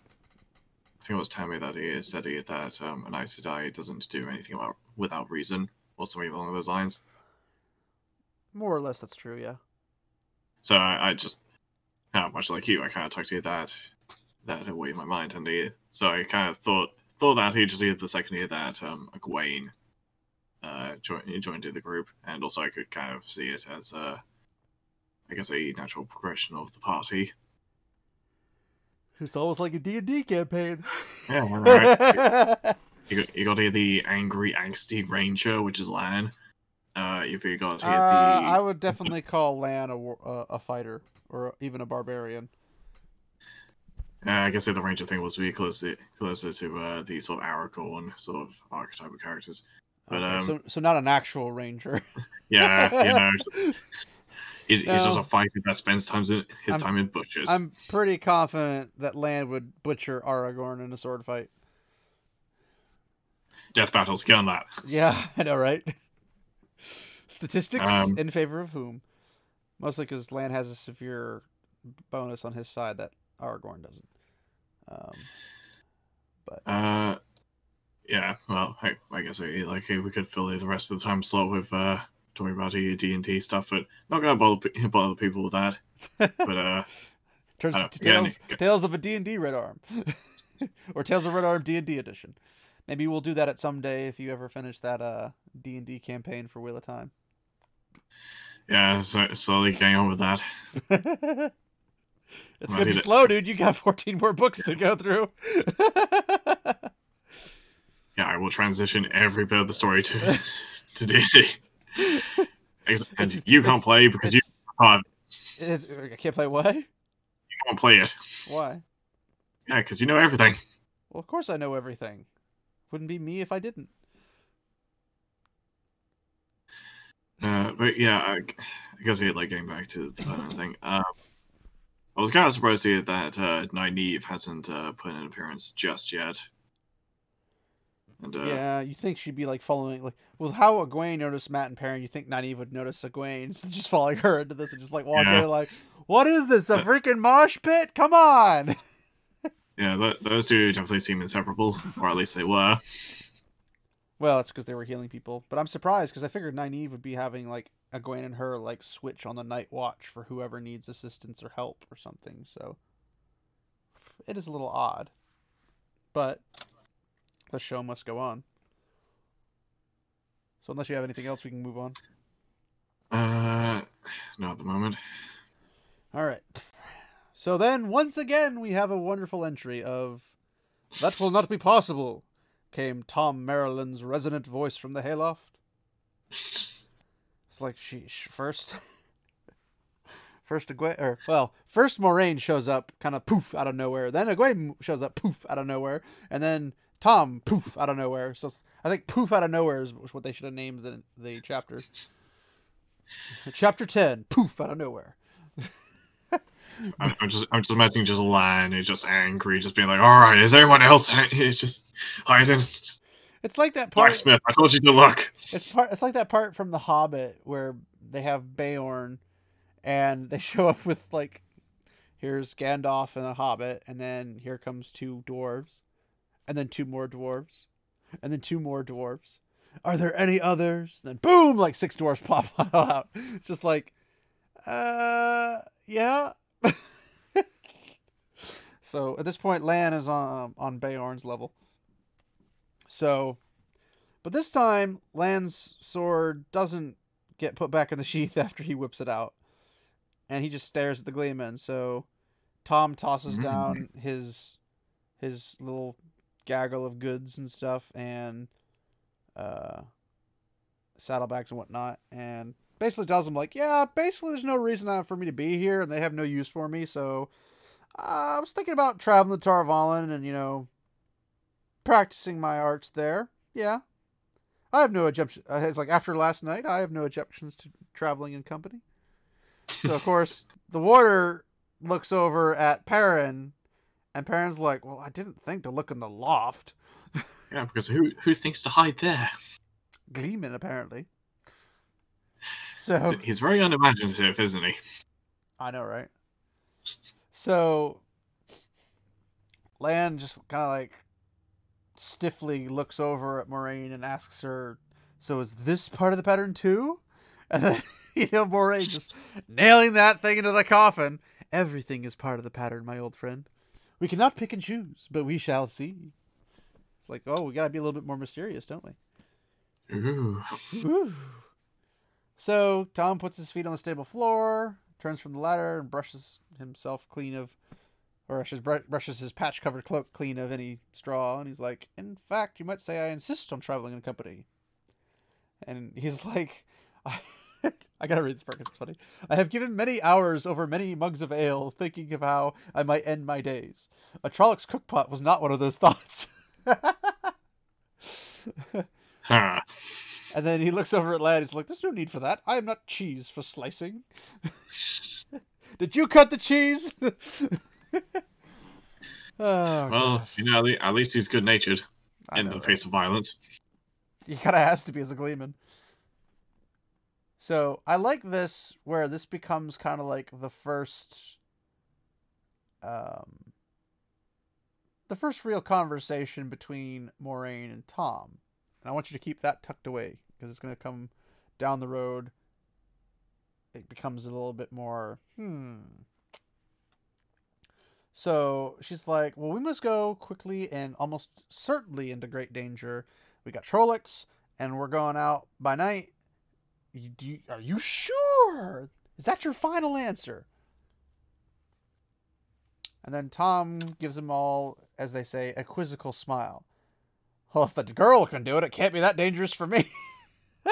I think it was Tammy that he said he, that um, an Aes Sedai doesn't do anything about, without reason, or something along those lines. More or less, that's true. Yeah. So I, I just, yeah, much like you, I kind of tucked that that away in my mind, and he, so I kind of thought thought that he just the second year that um, Egwene uh, joined joined the group, and also I could kind of see it as a, I guess, a natural progression of the party. It's almost like a D&D campaign. Yeah, right. *laughs* you got you got here the angry, angsty ranger, which is Lan. Uh, you've got uh, here the I would definitely call Lan a, uh, a fighter or even a barbarian. Uh, I guess the ranger thing was really closer closer to uh, the sort of Aragorn sort of archetype of characters. But, Okay, um, so so not an actual ranger. Yeah, you know, *laughs* he's, he's just a fighter that spends times in, his I'm- time in butchers. I'm pretty confident that Lan would butcher Aragorn in a sword fight. Death battles, get on that. Yeah, *laughs* I know, right? Statistics Um, in favor of whom? Mostly because Lan has a severe bonus on his side that Aragorn doesn't. Um, but Uh, yeah, well, I, I guess we, like we could fill the rest of the time slot with uh, talking about D and D stuff, but not gonna bother bother people with that. But uh, *laughs* turns uh, to tales, Nick- tales of a D and D Red Arm, *laughs* or Tales of Red Arm D and D edition. Maybe we'll do that at some day if you ever finish that uh D and D campaign for Wheel of Time. yeah, so, slowly getting on with that. *laughs* it's gonna be it. slow, dude. You got *laughs* 14 more books to go through. *laughs* Yeah, I will transition every bit of the story to *laughs* to D and You can't play because you can't, I can't play what? you can't play it. Why? Yeah, because you know everything. Well, of course I know everything. Wouldn't be me if I didn't. Uh, but yeah, I, guess I guess yeah, like getting back to the thing. Um, I was kind of surprised to hear that uh, Nynaeve hasn't uh, put in an appearance just yet. And uh, yeah, you think she'd be like following like with how Egwene noticed Mat and Perrin, you think Nynaeve would notice Egwene so *laughs* just following her into this and just like walk Yeah. like, what is this? A freaking mosh pit? Come on. *laughs* yeah, th- those two definitely seem inseparable, or at least they were. Well, it's because they were healing people, but I'm surprised because I figured Nynaeve would be having like Egwene and her like switch on the night watch for whoever needs assistance or help or something. So it is a little odd, but the show must go on. So unless you have anything else, we can move on. Uh, not at the moment. All right. So then, once again, we have a wonderful entry of "That will not be possible," came Thom Merrilin's resonant voice from the hayloft. *laughs* It's like she sh- first, *laughs* first Egwene, or well, first Moiraine shows up, kind of poof out of nowhere. Then Egwene shows up, poof out of nowhere, and then Thom poof out of nowhere. So I think poof out of nowhere is what they should have named the the chapter. *laughs* Chapter ten, poof out of nowhere. *laughs* I'm, just, I'm just imagining just Lan, who's just angry, just being like, "All right, is everyone else it's just hiding?" Just, It's like that part. Blacksmith, I told you to look. It's part. It's like that part from The Hobbit where they have Beorn, and they *laughs* show up with like, here's Gandalf and the Hobbit, and then here comes two dwarves, and then two more dwarves, and then two more dwarves. Are there any others? then boom, like six dwarves *laughs* pop out. It's just like, uh, yeah. *laughs* so at this point, Lan is on on Beorn's level. So but this time, Lan's sword doesn't get put back in the sheath *laughs* after he whips it out. And he just stares at the gleeman. So Thom tosses Mm. down his his little gaggle of goods and stuff and uh saddlebags and whatnot and basically tells him like, yeah, basically there's no reason for me to be here and they have no use for me, so uh, I was thinking about traveling to Tar Valon and, you know, practicing my arts there. Yeah, I have no objection. Uh, it's like after last night, I have no objections to traveling in company. So of *laughs* course, the warder looks over at Perrin, and Perrin's like, "Well, I didn't think to look in the loft." *laughs* Yeah, because who who thinks to hide there? Gleeman, apparently. So He's very unimaginative, isn't he? I know, right? So Lan just kind of like stiffly looks over at Moiraine and asks her, "So is this part of the pattern too?" And then *laughs* you know Moiraine just nailing that thing into the coffin. Everything is part of the pattern, my old friend. We cannot pick and choose, but we shall see. It's like, oh, we gotta be a little bit more mysterious, don't we? Ooh. So Thom puts his feet on the stable floor, turns from the ladder, and brushes himself clean of, or I should br- brushes his patch-covered cloak clean of any straw. And he's like, "In fact, you might say I insist on traveling in company." And he's *laughs* like, "I I gotta read this part 'cause it's funny. I have given many hours over many mugs of ale, thinking of how I might end my days. A Trollocs cookpot was not one of those *laughs* thoughts." Huh. And then he looks over at Lan. He's like, "There's no need for that. I am not cheese for slicing. *laughs* Did you cut the cheese?" *laughs* oh, Well, gosh. you know, at least he's good natured in know, the right? face of violence. He kind of has to be as a gleeman. So I like this where this becomes kind of like the first, um, the first real conversation between Moiraine and Thom, and I want you to keep that tucked away because it's going to come down the road. It becomes a little bit more hmm. So she's like, "Well, we must go quickly and almost certainly into great danger. We got Trollocs, and we're going out by night. You, do you, are you sure? Is that your final answer? And then Thom gives them all, as they say, a quizzical smile. Well, if the girl can do it, it can't be that dangerous for me. *laughs*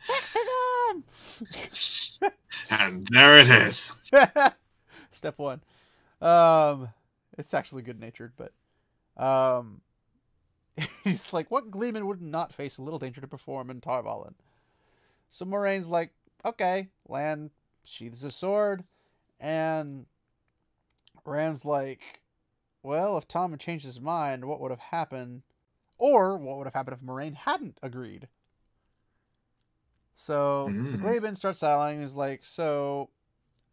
Sexism! *laughs* and there it is. *laughs* Step one. Um, it's actually good natured, but um, *laughs* he's like, what Gleeman would not face a little danger to perform in Tar Valon? So Moiraine's like, okay, Lan sheathes his sword, and Rand's like, well, if Thom had changed his mind, what would have happened? Or what would have happened if Moiraine hadn't agreed? So the Mm. Gleeman starts saddling. He's like, so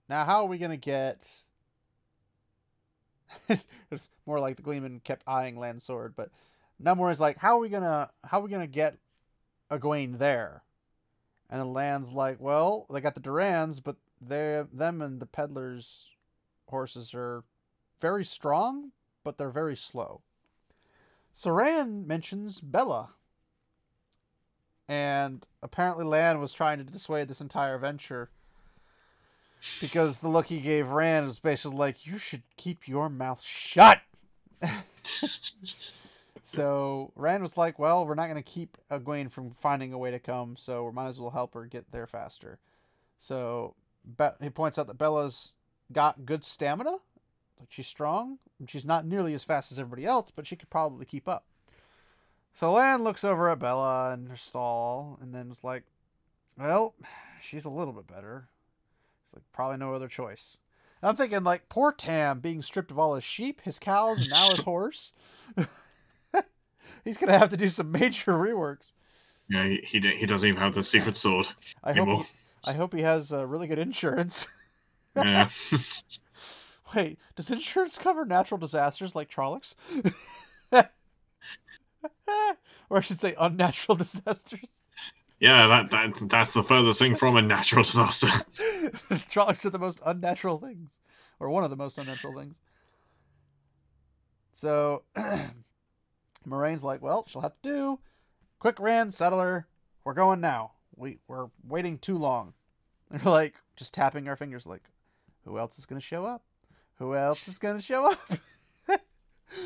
now how are we gonna get? *laughs* it's more like the Gleeman kept eyeing Lan's sword, but now is like, how are we gonna how are we gonna get Egwene there? And then Lan's like, well, they got the Durans, but they them and the peddlers' horses are very strong, but they're very slow. Saran mentions Bella. And apparently Lan was trying to dissuade this entire venture because the look he gave Rand was basically like, you should keep your mouth shut. *laughs* So Rand was like, well, we're not going to keep Egwene from finding a way to come, so we might as well help her get there faster. So Be- he points out that Bella's got good stamina. Like she's strong. and She's not nearly as fast as everybody else, but she could probably keep up. So Lan looks over at Bella in her stall and then was like, well, she's a little bit better. It's like probably no other choice. And I'm thinking like poor Tam being stripped of all his sheep, his cows, and now his *laughs* horse. *laughs* He's gonna have to do some major reworks. Yeah, he he, he doesn't even have the secret sword I hope. He, I hope he has uh, really good insurance. yeah. *laughs* Wait, does insurance cover natural disasters like Trollocs? or I should say unnatural disasters. Yeah, that, that that's the furthest thing from a natural *laughs* disaster. *laughs* Trollocs are the most unnatural things, or one of the most unnatural things. So, *clears throat* Moiraine's like, "Well, she'll have to do. Quick, Rand, settler. We're going now. We we're waiting too long." *laughs* They're like just tapping our fingers, like, "Who else is gonna show up? Who else is gonna show up?"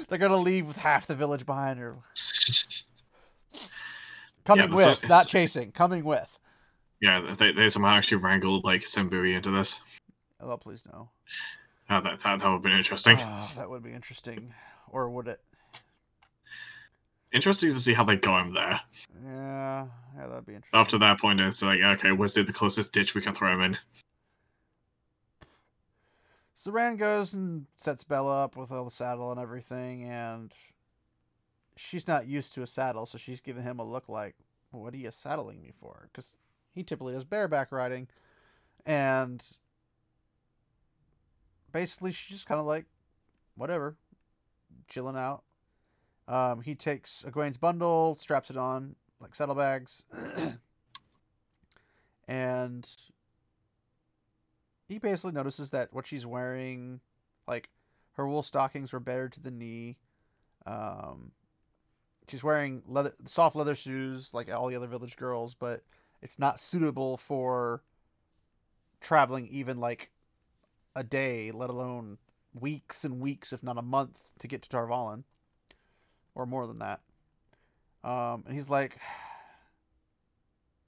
They're gonna leave with half the village behind her. Coming the with, sun- not chasing. Coming with. yeah, they, they somehow actually wrangled like Cenn Buie into this. Oh, please no. Oh, that, that, that would have been interesting. Oh, that would be interesting. Or would it? Interesting to see how they got him there. Yeah, yeah, that'd be interesting. After that point, it's like, okay, where's the the closest ditch we can throw him in? So Rand goes and sets Bella up with all the saddle and everything, and she's not used to a saddle, so she's giving him a look like, "What are you saddling me for?" Because he typically does bareback riding, and basically she's just kind of like, whatever, chilling out. Um, he takes Egwene's bundle, straps it on like saddlebags, *clears throat* and he basically notices that what she's wearing, like her wool stockings were bared to the knee. Um, she's wearing leather, soft leather shoes like all the other village girls, but it's not suitable for traveling even like a day, let alone weeks and weeks, if not a month, to get to Tar Valon, or more than that. Um, and he's like,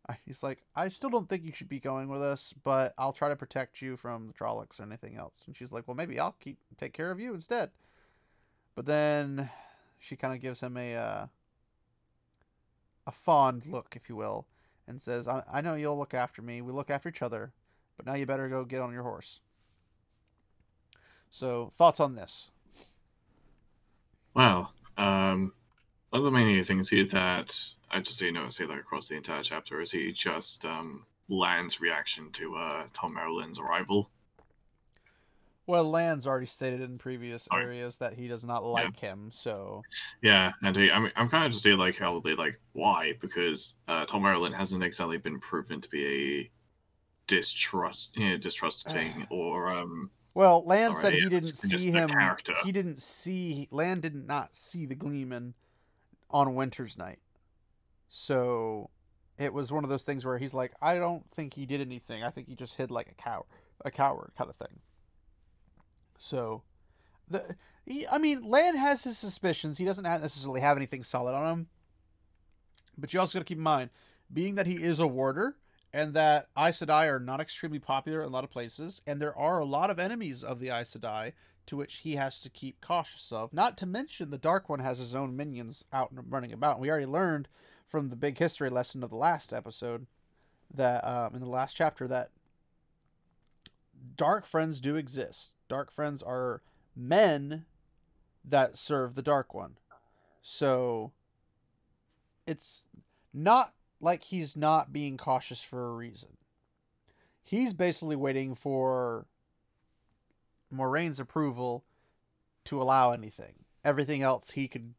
*sighs* he's like, I still don't think you should be going with us, but I'll try to protect you from the Trollocs or anything else. And she's like, well, maybe I'll keep take care of you instead. But then she kind of gives him a uh, a fond look, if you will, and says, I, "I know you'll look after me. We look after each other, but now you better go get on your horse." So, thoughts on this? Well, um, one of the main things here that I just you say that across the entire chapter is he just um Lan's reaction to uh Thom Merrilin's arrival. Well, Lan's already stated in previous areas that he does not like him, so Yeah, and he, I mean, I'm kind of just like how they like why because uh, Thom Merrilin hasn't exactly been proven to be a distrust, you know, distrusting *sighs* or um Well, Lan said he didn't see him. character. He didn't see Lan did not see the Gleeman on Winter's Night, so it was one of those things where he's like, I don't think he did anything. I think he just hid like a cow, a coward kind of thing. So, the he, I mean, Lan has his suspicions. He doesn't necessarily have anything solid on him, but you also got to keep in mind, being that he is a warder and that Aes Sedai are not extremely popular in a lot of places, and there are a lot of enemies of the Aes Sedai to which he has to keep cautious of. Not to mention the Dark One has his own minions out and running about. And we already learned from the big history lesson of the last episode that um, in the last chapter that dark friends do exist. Dark friends are men that serve the dark one. So it's not like he's not being cautious for a reason. He's basically waiting for Moiraine's approval to allow anything. Everything else he could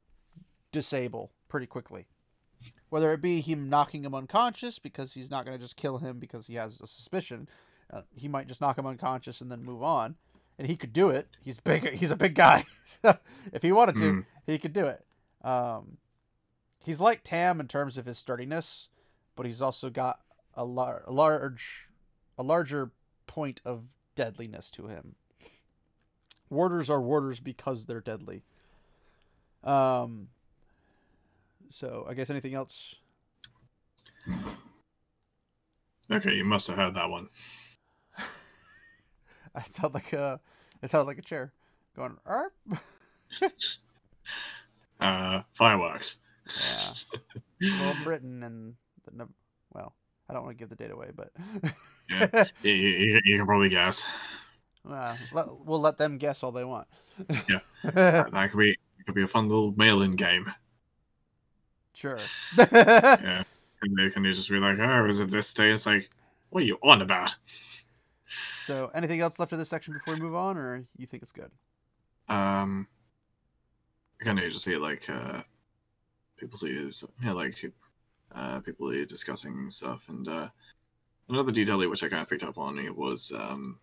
disable pretty quickly. Whether it be him knocking him unconscious because he's not going to just kill him because he has a suspicion, uh, he might just knock him unconscious and then move on, and he could do it. He's big. He's a big guy. *laughs* if he wanted to, Mm. he could do it. Um, he's like Tam in terms of his sturdiness, but he's also got a, lar- a large, a larger point of deadliness to him. Warders are warders because they're deadly. Um. So I guess anything else? Okay, you must have heard that one. It sounded like a, it sounded like a chair going. "Arp." *laughs* Uh, fireworks. Yeah. Well, *laughs* Britain and the well, I don't want to give the date away, but Yeah. you, you, you can probably guess. *laughs* well, let, we'll let them guess all they want. Yeah. That could be could be a fun little mail-in game. sure. Yeah. And they can just be like, oh, is it this day? It's like, what are you on about? So, anything else left of this section before we move on, or you think it's good? Um, I kind of just see like uh, people see is yeah, like uh, people are discussing stuff, and uh, another detail which I kind of picked up on it was um,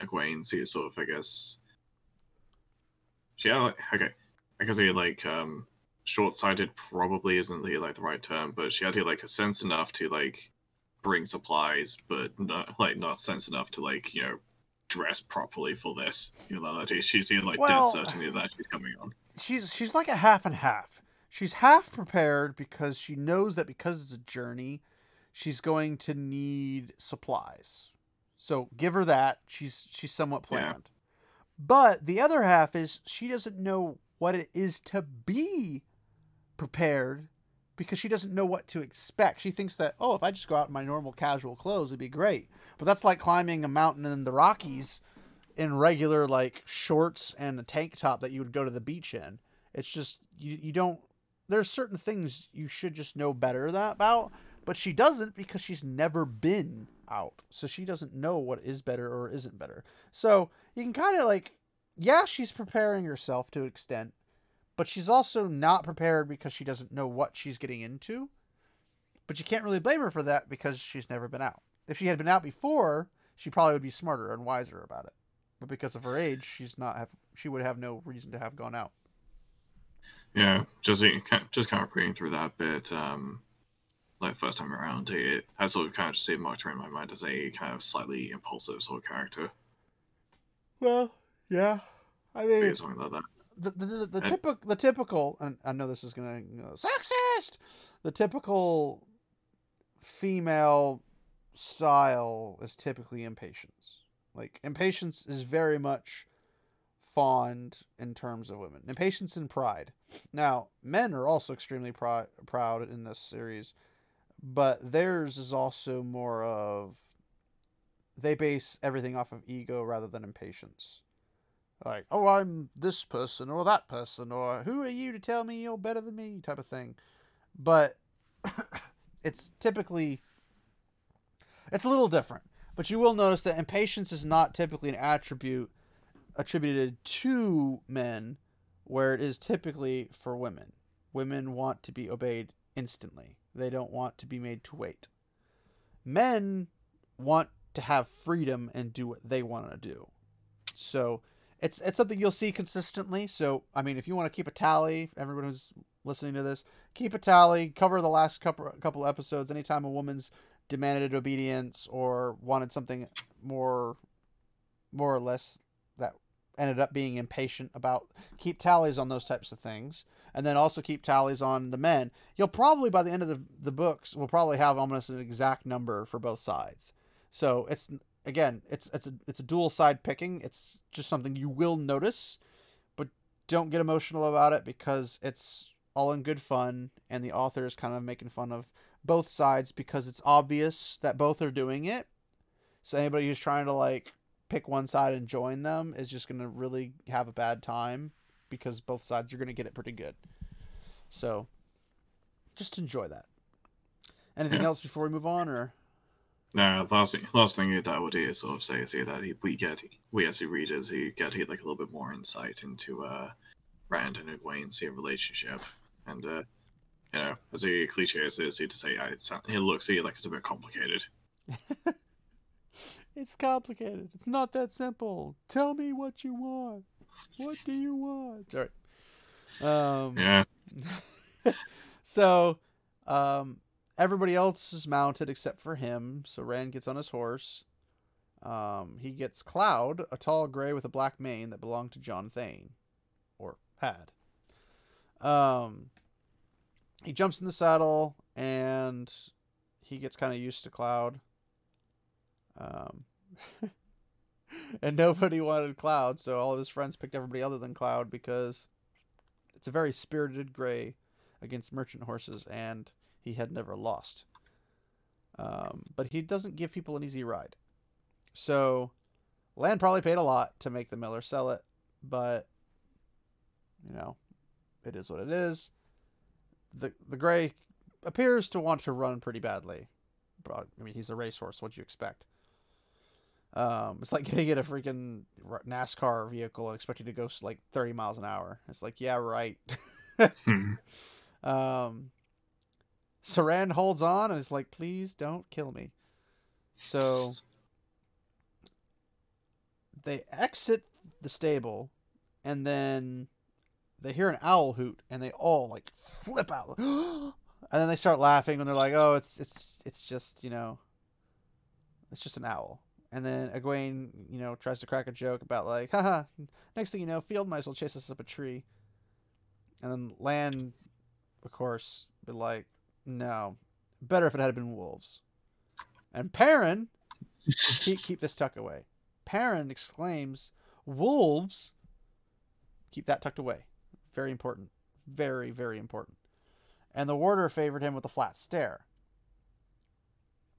Egwene. See, sort of, I guess. Like, okay, I guess he like um, short-sighted probably isn't the like the right term, but she had to like a sense enough to like bring supplies, but not like not sense enough to like you know dress properly for this. You know, that she's like Well- dead certainty that she's coming on. she's she's like a half and half. She's half prepared because she knows that because it's a journey, she's going to need supplies. So give her that. She's she's somewhat Yeah. planned. But the other half is she doesn't know what it is to be prepared because she doesn't know what to expect. She thinks that, oh, if I just go out in my normal casual clothes, it'd be great. But that's like climbing a mountain in the Rockies in regular like shorts and a tank top that you would go to the beach in. It's just you you don't there's certain things you should just know better that about, but she doesn't because she's never been out. So she doesn't know what is better or isn't better. So you can kind of like yeah, she's preparing herself to an extent, but she's also not prepared because she doesn't know what she's getting into. But you can't really blame her for that because she's never been out. If she had been out before, she probably would be smarter and wiser about it. But because of her age, she's not have she would have no reason to have gone out. Yeah, just just kind of reading through that bit, um, like first time around, it I sort of kind of just see marked her in my mind as a kind of slightly impulsive sort of character, Well, yeah. I mean, or something like that. The the, the, the typical the typical and I know this is gonna you know, sexist. The typical female style is typically impatience. Like impatience is very much fond in terms of women. Impatience and pride. Now, men are also extremely prou- proud in this series, but theirs is also more of they base everything off of ego rather than impatience. Like, oh, I'm this person or that person, or who are you to tell me you're better than me, type of thing. But *coughs* it's typically it's a little different. But you will notice that impatience is not typically an attribute attributed to men, where it is typically for women. Women want to be obeyed instantly. They don't want to be made to wait. Men want to have freedom and do what they want to do. So it's it's something you'll see consistently. So I mean, if you want to keep a tally, everyone who's listening to this, keep a tally. Cover the last couple couple episodes. Anytime a woman's demanded obedience or wanted something more, more or less that ended up being impatient about, keep tallies on those types of things, and then also keep tallies on the men. You'll probably by the end of the the books, we'll probably have almost an exact number for both sides. So it's again, it's it's a it's a dual side picking. It's just something you will notice, but don't get emotional about it because it's all in good fun, and the author is kind of making fun of both sides because it's obvious that both are doing it. So anybody who's trying to like pick one side and join them is just going to really have a bad time because both sides are going to get it pretty good. So just enjoy that. Anything *clears throat* else before we move on or No, last thing, last thing that I would sort of say is here that we get we as readers who get here like a little bit more insight into uh Rand and Egwene's relationship, and uh you know as a cliche as it is to say, uh, it, it looks here like it's a bit complicated. *laughs* It's complicated. It's not that simple. Tell me what you want. What do you want? All right. Um Yeah, *laughs* so um everybody else is mounted except for him. So Rand gets on his horse. Um he gets Cloud, a tall gray with a black mane that belonged to Jon Thane or had. Um he jumps in the saddle and he gets kind of used to Cloud. Um *laughs* and nobody wanted Cloud, so all of his friends picked everybody other than Cloud because it's a very spirited gray against merchant horses, and he had never lost. Um, but he doesn't give people an easy ride. So, Lan probably paid a lot to make the Miller sell it, but you know, it is what it is. The the gray appears to want to run pretty badly. But, I mean, he's a racehorse. What do you expect? Um, it's like getting in a freaking NASCAR vehicle and expecting to go like 30 miles an hour. It's like, yeah, right. *laughs* Hmm. Um, Saran holds on and is like, please don't kill me. So they exit the stable and then they hear an owl hoot and they all like flip out. *gasps* and then they start laughing and they're like, oh, it's, it's, it's just, you know, it's just an owl. And then Egwene, you know, tries to crack a joke about like, haha, next thing you know, Field Mice will chase us up a tree. And then Lan, of course, be like, no, better if it had been wolves. And Perrin, keep, *laughs* keep this tuck away. Perrin exclaims, wolves, keep that tucked away. Very important. Very, very important. And the warder favored him with a flat stare.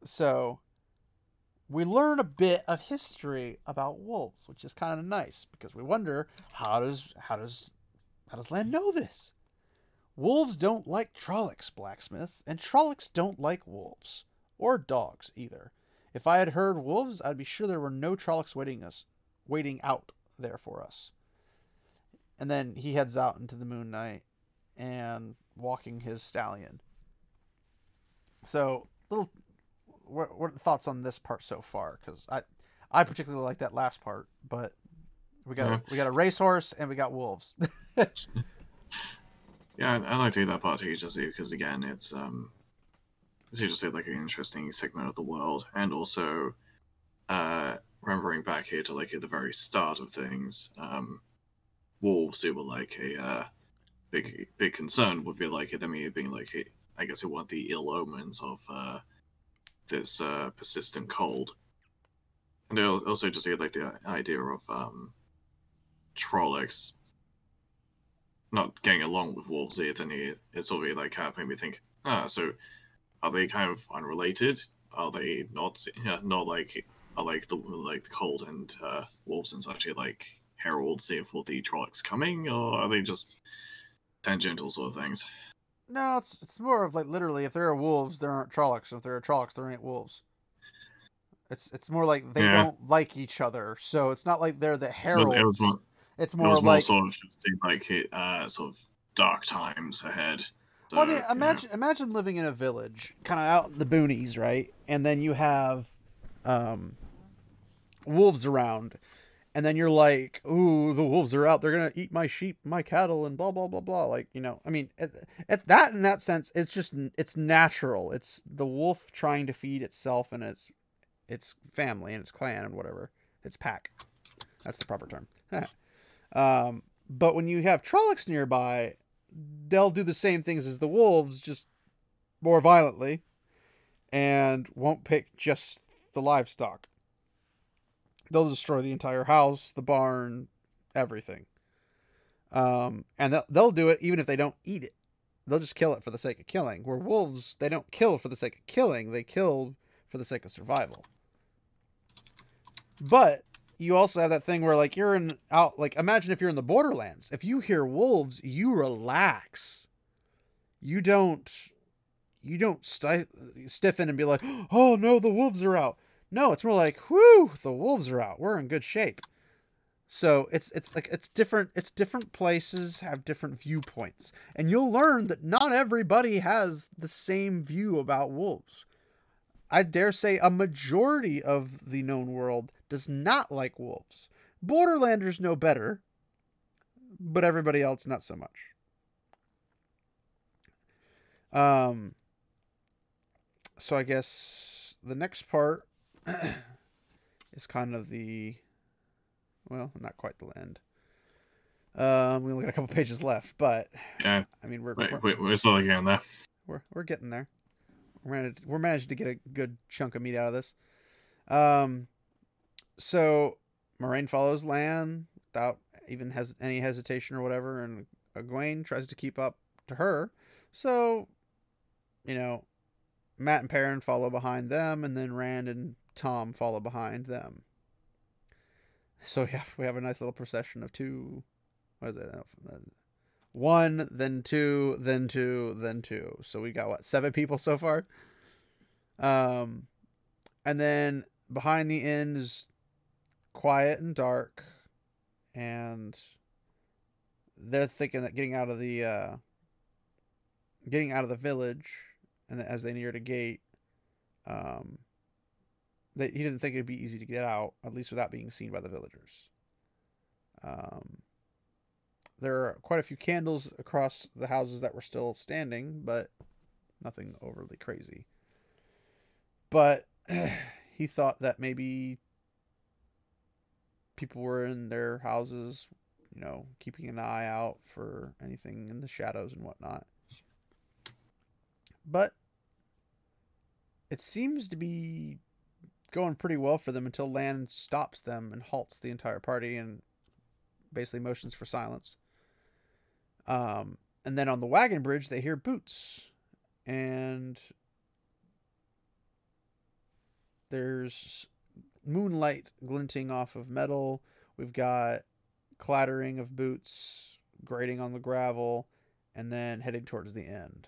So we learn a bit of history about wolves, which is kind of nice because we wonder how does how does how does Lan know this? Wolves don't like Trollocs, blacksmith, and Trollocs don't like wolves or dogs either. If I had heard wolves, I'd be sure there were no Trollocs waiting us, waiting out there for us. And then he heads out into the moon night and walking his stallion. So, little, what, what are the thoughts on this part so far? Because I, I particularly like that last part, but we got Yeah. Mm-hmm. we got a racehorse and we got wolves. *laughs* *laughs* Yeah, I, I like to hear that part too, just because again, it's um, it's just like an interesting segment of the world, and also, uh, remembering back here to like at the very start of things, um, wolves who were like a uh, big big concern would be like them being like I guess one of the ill omens of uh, this uh, persistent cold, and also just get like the idea of um, Trollocs not getting along with wolves here, then it, it's sort of like kind of made me think, ah, so are they kind of unrelated? Are they not yeah, not like are like the like the cold and uh, wolves and such are like heralds here for the Trollocs coming, or are they just tangential sort of things? No, it's it's more of like literally, if there are wolves, there aren't Trollocs. If there are Trollocs, there ain't wolves. It's it's more like they Yeah. don't like each other, so it's not like they're the heralds. Was more, it's it more was more like sort of just like uh, sort of dark times ahead. well, I mean, So, yeah. imagine imagine living in a village, kind of out in the boonies, right? And then you have um, wolves around, and then you're like, "Ooh, the wolves are out! They're gonna eat my sheep, my cattle, and blah blah blah blah." Like you know, I mean, at, at that in that sense, it's just it's natural. It's the wolf trying to feed itself and its its family and its clan and whatever its pack. That's the proper term. *laughs* um, but when you have Trollocs nearby, they'll do the same things as the wolves, just more violently, and won't pick just the livestock. They'll destroy the entire house, the barn, everything. Um, and they'll, they'll do it even if they don't eat it. they'll just kill it for the sake of killing. Where wolves, they don't kill for the sake of killing; they kill for the sake of survival. But you also have that thing where like you're in out like imagine if you're in the borderlands. If you hear wolves you relax. You don't you don't sti- stiffen and be like *gasps* oh no the wolves are out. No it's more like whew the wolves are out. We're in good shape. So it's it's like it's different it's different places have different viewpoints. And you'll learn that not everybody has the same view about wolves. I dare say a majority of the known world does not like wolves. Borderlanders know better, but everybody else not so much. Um so I guess the next part *clears throat* is kind of the well, not quite the end. Um, we only got a couple pages left, but Yeah, I mean we're we're, we're still getting there. we're we're getting there. We're managed, we're managed to get a good chunk of meat out of this. Um, so Moiraine follows Lan without even has any hesitation or whatever, and Egwene tries to keep up to her. So, you know, Mat and Perrin follow behind them, and then Rand and Thom follow behind them. So yeah, we have a nice little procession of two. What is it? one, then two, then two, then two. So we got what seven people so far. Um, and then behind the inn is quiet and dark, and they're thinking that getting out of the uh, getting out of the village, and as they neared a gate, um, that he didn't think it'd be easy to get out, at least without being seen by the villagers. Um, there are quite a few candles across the houses that were still standing, but nothing overly crazy. But *clears throat* he thought that maybe people were in their houses, you know, keeping an eye out for anything in the shadows and whatnot. But it seems to be going pretty well for them until Lan stops them and halts the entire party and basically motions for silence. Um, and then on the wagon bridge, they hear boots, and there's moonlight glinting off of metal. We've got clattering of boots grating on the gravel, and then heading towards the end.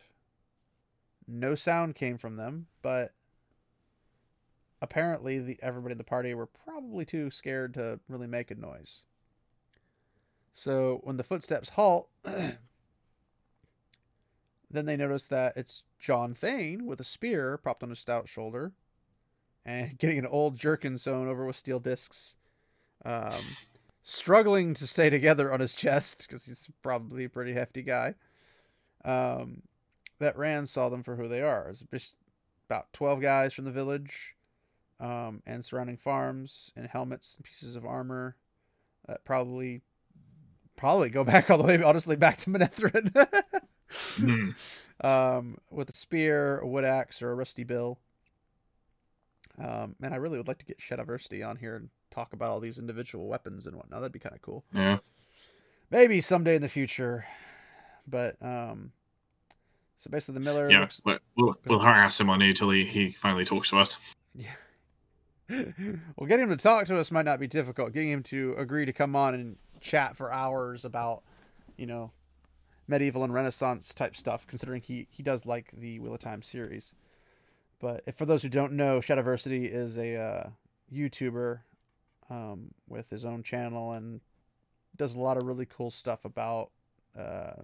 No sound came from them, but apparently the everybody in the party were probably too scared to really make a noise. So when the footsteps halt, *clears throat* then they notice that it's Jon Thane with a spear propped on his stout shoulder and *laughs* getting an old jerkin sewn over with steel discs. Um, struggling to stay together on his chest because he's probably a pretty hefty guy. Um, that Rand saw them for who they are. It's just about 12 guys from the village um, and surrounding farms in helmets and pieces of armor that probably probably go *laughs* back all the way honestly back to Manetheren. *laughs* Hmm. um, with a spear, a wood axe, or a rusty bill. Um, and I really would like to get Shadiversity on here and talk about all these individual weapons and whatnot. That'd be kind of cool. Yeah. Maybe someday in the future. But um, so basically, the Miller Yeah. looks. But we'll, we'll harass him on it till he, he finally talks to us. Yeah. *laughs* well, getting him to talk to us might not be difficult. Getting him to agree to come on and chat for hours about, you know, medieval and Renaissance type stuff, considering he he does like the Wheel of Time series. But for those who don't know, Shadiversity is a uh, YouTuber um, with his own channel and does a lot of really cool stuff about uh,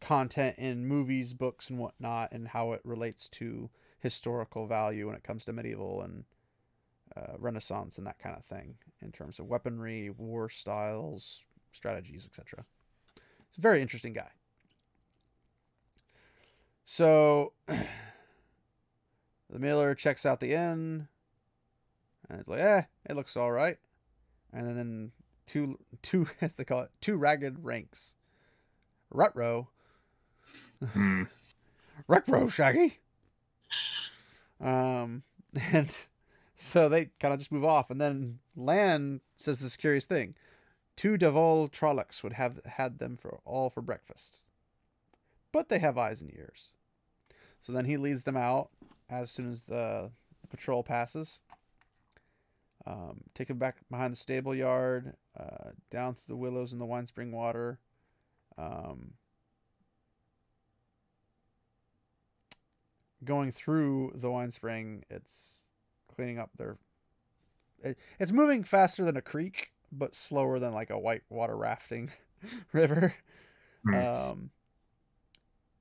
content in movies, books, and whatnot, and how it relates to historical value when it comes to medieval and uh, Renaissance and that kind of thing in terms of weaponry, war styles, strategies, etc. It's a very interesting guy. So *clears throat* the miller checks out the inn, and it's like, eh, it looks all right. And then two, two, *laughs* as they call it, two ragged ranks. Rutro, Hmm. *laughs* Rutro, Shaggy. Um, *laughs* and so they kind of just move off, and then Lan says this curious thing: two Dha'vol Trollocs would have had them for all for breakfast, but they have eyes and ears. So then he leads them out as soon as the, the patrol passes. Um, take him back behind the stable yard, uh, down through the willows and the wine spring water. Um, going through the wine spring, it's cleaning up their. It, it's moving faster than a creek, but slower than like a white water rafting *laughs* river. Hmm. Um,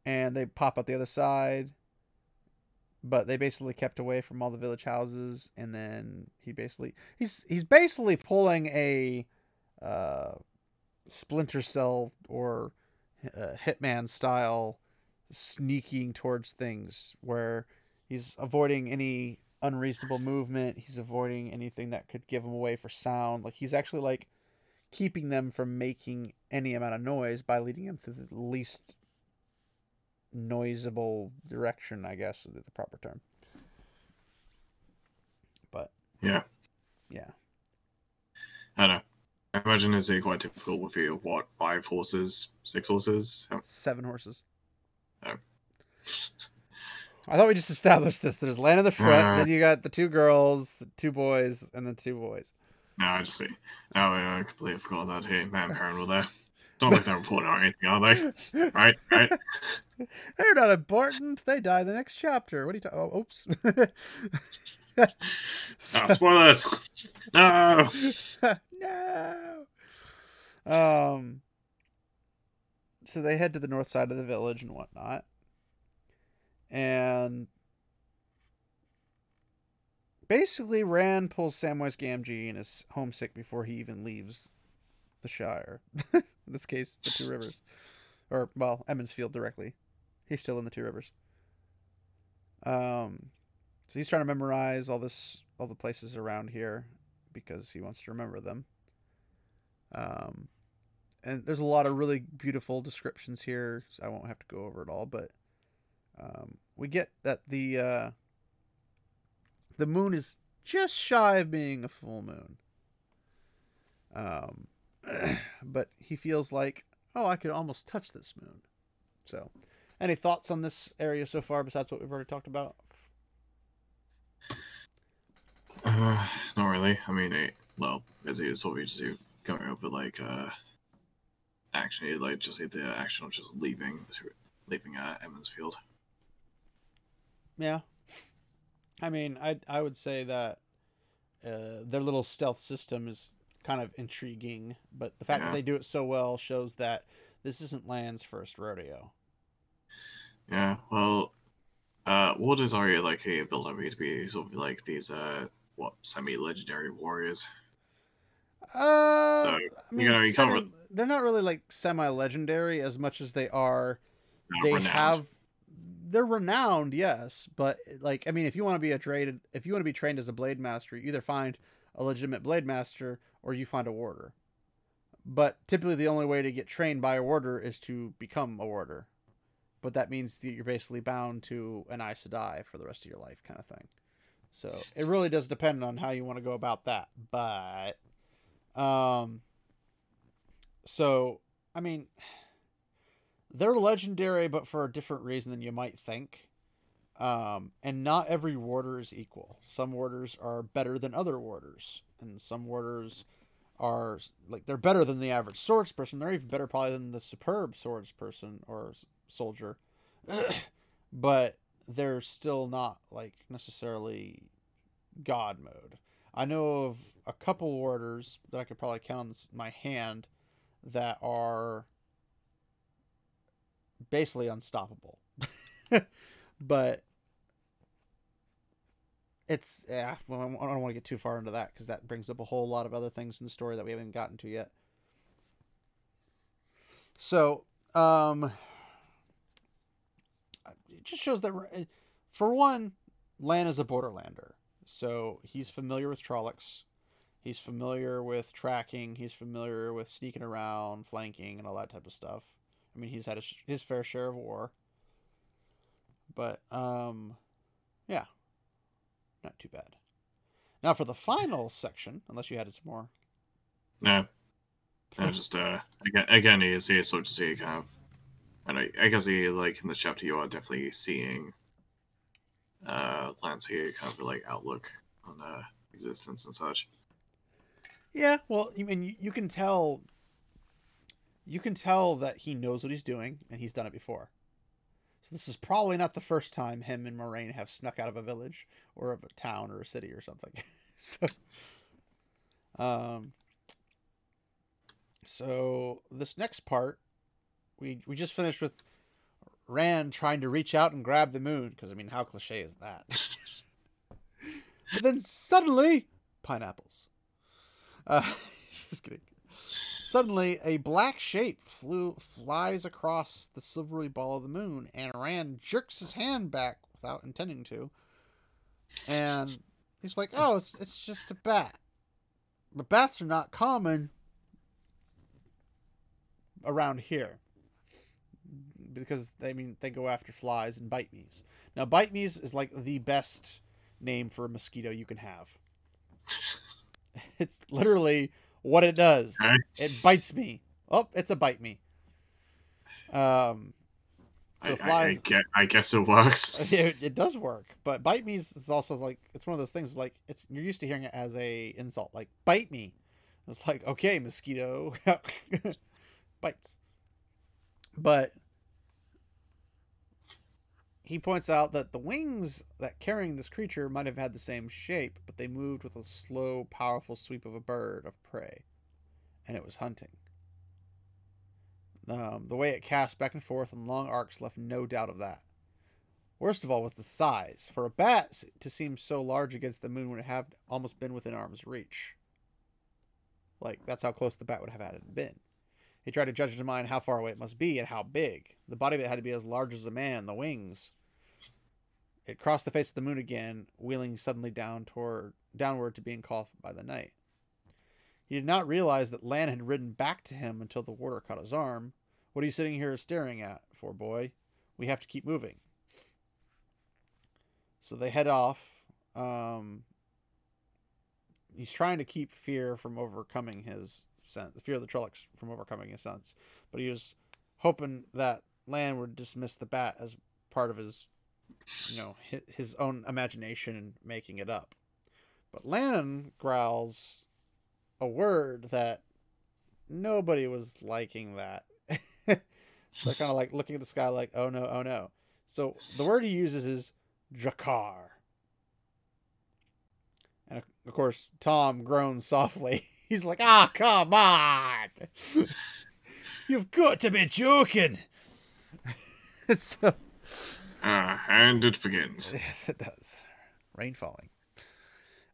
and they pop out the other side, but they basically kept away from all the village houses. And then he basically he's he's basically pulling a uh, Splinter Cell or uh, Hitman style sneaking towards things where he's avoiding any unreasonable movement he's avoiding anything that could give him away for sound like he's actually like keeping them from making any amount of noise by leading them through the least noisable direction i guess is the proper term but Yeah. yeah I don't know. I imagine it's quite difficult with you. What five horses, six horses? How- seven horses Oh. *laughs* I thought we just established this. There's Lan in the front, Uh. then you got the two girls, the two boys, and the two boys. No, I just see. No, I completely forgot that. Hey, man, parent were there. It's not like they're important or anything, are they? Right, right. *laughs* They're not important. They die the next chapter. What are you talking? Oh, oops. *laughs* Ah, spoilers. No. *laughs* no. Um. So they head to the north side of the village and whatnot, and basically Rand pulls Samwise Gamgee and is homesick before he even leaves the Shire. In this case, the Two Rivers, or well, Emond's Field directly. He's still in the Two Rivers. Um, so he's trying to memorize all this, all the places around here, because he wants to remember them. Um, and there's a lot of really beautiful descriptions here. So I won't have to go over it all, but um, we get that the uh, the moon is just shy of being a full moon. Um, *clears throat* but he feels like, oh, I could almost touch this moon. So, any thoughts on this area so far besides what we've already talked about? Uh, not really. I mean, it, well, as he is sort of just going over like uh, actually like just the action of just leaving leaving uh, Emond's Field. Yeah. I mean, I I would say that uh, their little stealth system is kind of intriguing, but the fact Yeah. that they do it so well shows that this isn't Lan's first rodeo. Yeah, well, uh, what is Arya like? He built up to be sort of like these uh, what semi-legendary warriors. Uh, So, I you mean, you can't they're not really like semi-legendary as much as they are. uh, they renowned. have. They're renowned, yes, but like I mean, if you want to be a trained, if you want to be trained as a blade master, you either find a legitimate blade master or you find a warder. But typically, the only way to get trained by a warder is to become a warder. But that means that you're basically bound to an Aes Sedai for the rest of your life, kind of thing. So it really does depend on how you want to go about that. But, um, so I mean, they're legendary, but for a different reason than you might think. Um, and not every warder is equal. Some warders are better than other warders, and some warders are like they're better than the average swords person. They're even better probably than the superb swords person or soldier, *clears throat* but they're still not like necessarily god mode. I know of a couple warders that I could probably count on my hand that are basically unstoppable. *laughs* but it's yeah. I don't want to get too far into that because that brings up a whole lot of other things in the story that we haven't gotten to yet. So, um, it just shows that, for one, Lan is a borderlander, so he's familiar with Trollocs. He's familiar with tracking. He's familiar with sneaking around, flanking, and all that type of stuff. I mean, he's had his fair share of war. But, um, yeah. Not too bad. Now, for the final *laughs* section, unless you had some more. No, no, just uh, again, again, he is here sort of see kind of And I, I guess he, like in this chapter, you are definitely seeing uh, Lan's here kind of like outlook on uh, existence and such. Yeah, well, you mean you, you can tell. You can tell that he knows what he's doing, and he's done it before. So this is probably not the first time him and Moiraine have snuck out of a village or of a town or a city or something. *laughs* so, um, so this next part, we we just finished with Rand trying to reach out and grab the moon because I mean, how cliche is that? *laughs* but then suddenly, pineapples. Uh, *laughs* just kidding. Suddenly, a black shape flew flies across the silvery ball of the moon, and Rand jerks his hand back without intending to. And he's like, "Oh, it's it's just a bat." But bats are not common around here because they I mean they go after flies and bite me's. Now, bite me's is like the best name for a mosquito you can have. *laughs* it's literally what it does. It bites me. Oh, it's a bite me. Um, so I, I, I, flies. I guess it works. *laughs* it, it does work, but bite me is also like it's one of those things like it's you're used to hearing it as a insult, like bite me. It's like okay, mosquito *laughs* bites, but he points out that the wings that carrying this creature might have had the same shape, but they moved with a slow, powerful sweep of a bird of prey, and it was hunting. Um, the way it cast back and forth in long arcs left no doubt of that. Worst of all was the size. For a bat to seem so large against the moon would have almost been within arm's reach. Like, that's how close the bat would have had it been. He tried to judge in his mind how far away it must be and how big. The body of it had to be as large as a man, the wings. It crossed the face of the moon again, wheeling suddenly down toward downward to be engulfed by the night. He did not realize that Lan had ridden back to him until the warder caught his arm. What are you sitting here staring at for, boy? We have to keep moving. So they head off. Um, he's trying to keep fear from overcoming his sense, the fear of the Trollocs from overcoming his sense. But he was hoping that Lan would dismiss the bat as part of his, you know, his, own imagination and making it up. But Lan growls a word that nobody was liking that. *laughs* they're kind of like looking at the sky like, oh no, oh no. So the word he uses is Draghkar. And of course, Thom groans softly. *laughs* He's like, ah, come on. *laughs* You've got to be joking. *laughs* so, Uh, and it begins. yes, it does. Rain falling.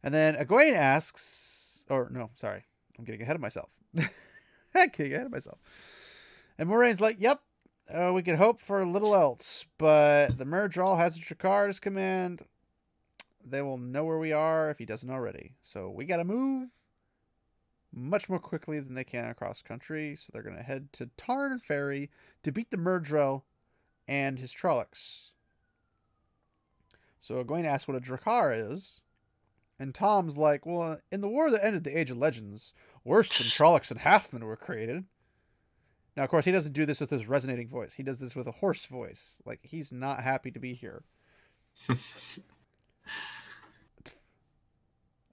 And then Egwene asks, or no, sorry, I'm getting ahead of myself. *laughs* I'm getting ahead of myself. And Moiraine's like, yep, uh, we could hope for a little else, but the Myrddraal has a Draghkar at command. They will know where we are if he doesn't already. So we got to move much more quickly than they can across country. So they're going to head to Taren Ferry to beat the Myrddraal and his Trollocs. So Egwene asks what a Draghkar is. And Thom's like, well, in the war that ended the Age of Legends, worse than Trollocs and Halfmen were created. Now, of course, he doesn't do this with his resonating voice. He does this with a hoarse voice. Like, he's not happy to be here. *laughs*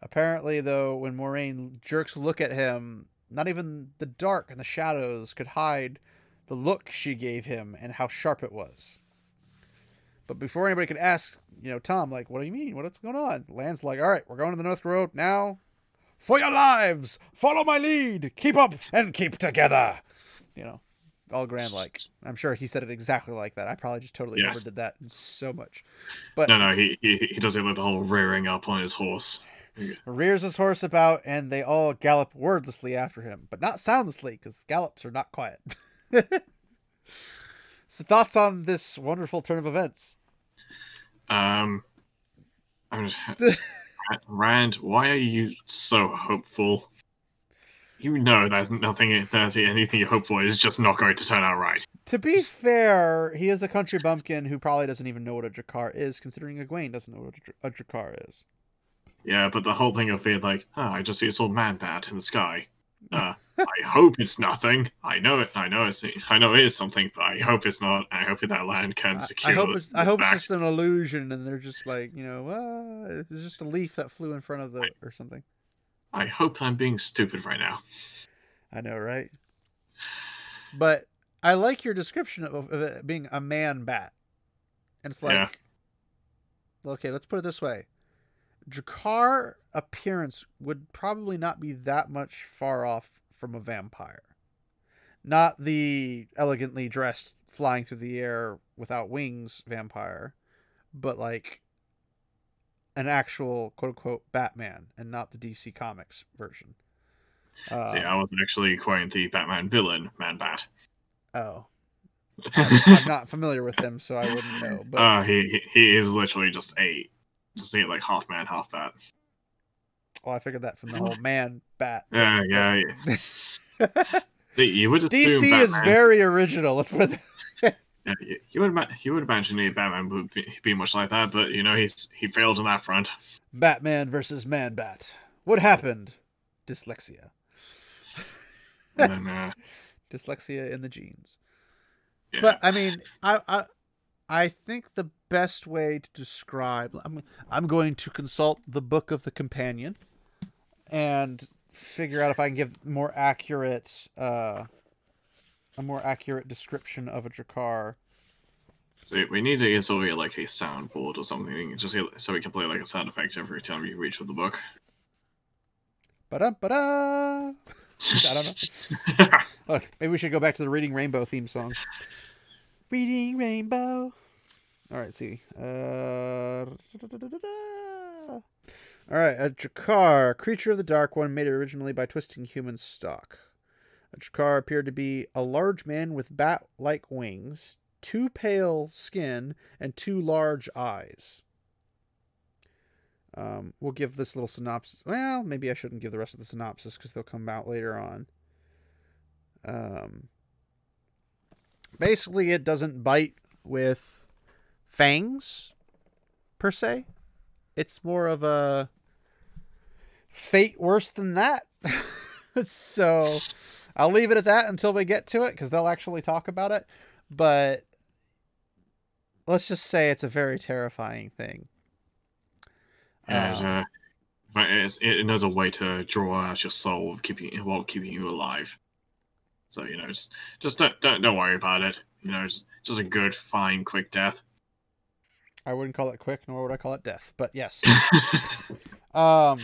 Apparently, though, when Moiraine jerks a look at him, not even the dark and the shadows could hide the look she gave him and how sharp it was. But before anybody could ask, you know, Thom, like, what do you mean? What's going on? Lan's like, all right, we're going to the North Road now. For your lives, follow my lead. Keep up and keep together. You know, all grand like. I'm sure he said it exactly like that. I probably just totally Yes. overdid that so much. But No, no, he, he he does it with the whole rearing up on his horse. Rears his horse about, and they all gallop wordlessly after him, but not soundlessly, because gallops are not quiet. *laughs* so, thoughts on this wonderful turn of events? Um, I'm just, *laughs* Rand, why are you so hopeful? You know there's nothing, there's anything you hope for is just not going to turn out right. To be fair, he is a country bumpkin who probably doesn't even know what a Draghkar is, considering Egwene doesn't know what a, Dra- a is. Yeah, but the whole thing of being like, oh, I just see this old man bat in the sky. Uh, I *laughs* hope it's nothing. I know it. I know it's. I know it is something, but I hope it's not. I hope that Lan can secure. I hope it's I hope it's just an illusion, and they're just like you know, ah, it's just a leaf that flew in front of the or something. I hope I'm being stupid right now. I know, right? But I like your description of, of it being a man bat, and it's like, Yeah. okay, let's put it this way: Draghkar appearance would probably not be that much far off from a vampire, not the elegantly dressed flying through the air without wings vampire, but like an actual quote unquote Batman and not the DC Comics version. Uh, See, I wasn't actually quoting the Batman villain, Man Bat. Oh, *laughs* I'm not familiar with him, so I wouldn't know. But uh, *laughs* he he- he is literally just a just a, like half man, half bat. well, I figured that from the whole man bat. *laughs* Yeah, yeah. yeah. *laughs* See, you would assume DC is very original. Let's put it. Yeah, you, you would you would imagine the Batman would be, be much like that, but you know he's he failed on that front. Batman versus Man Bat. What happened? Dyslexia. And then, *laughs* uh, Dyslexia in the genes. yeah. But I mean, I I I think the best way to describe I'm I'm going to consult the book of the companion and figure out if I can give more accurate uh a more accurate description of a Draghkar. so we need to get sort like a soundboard or something, just so we can play like a sound effect every time you reach for the book. Ba-da, ba-da. *laughs* I don't know. *laughs* Look, maybe we should go back to the Reading Rainbow theme song. Reading Rainbow. All right, see. Uh, all right, a Draghkar, creature of the Dark One, made originally by twisting human stock. A Draghkar appeared to be a large man with bat-like wings, two pale skin, and two large eyes. Um, we'll give this little synopsis. Well, maybe I shouldn't give the rest of the synopsis because they'll come out later on. Um, basically, it doesn't bite with fangs, per se. It's more of a fate worse than that. *laughs* so I'll leave it at that until we get to it because they'll actually talk about it. But let's just say it's a very terrifying thing. And, Um, uh, but it's, it knows a way to draw out your soul keeping while keeping you alive. So you know, just just don't don't, don't worry about it. You know, just just a good, fine, quick death. I wouldn't call it quick, nor would I call it death. But yes. *laughs* um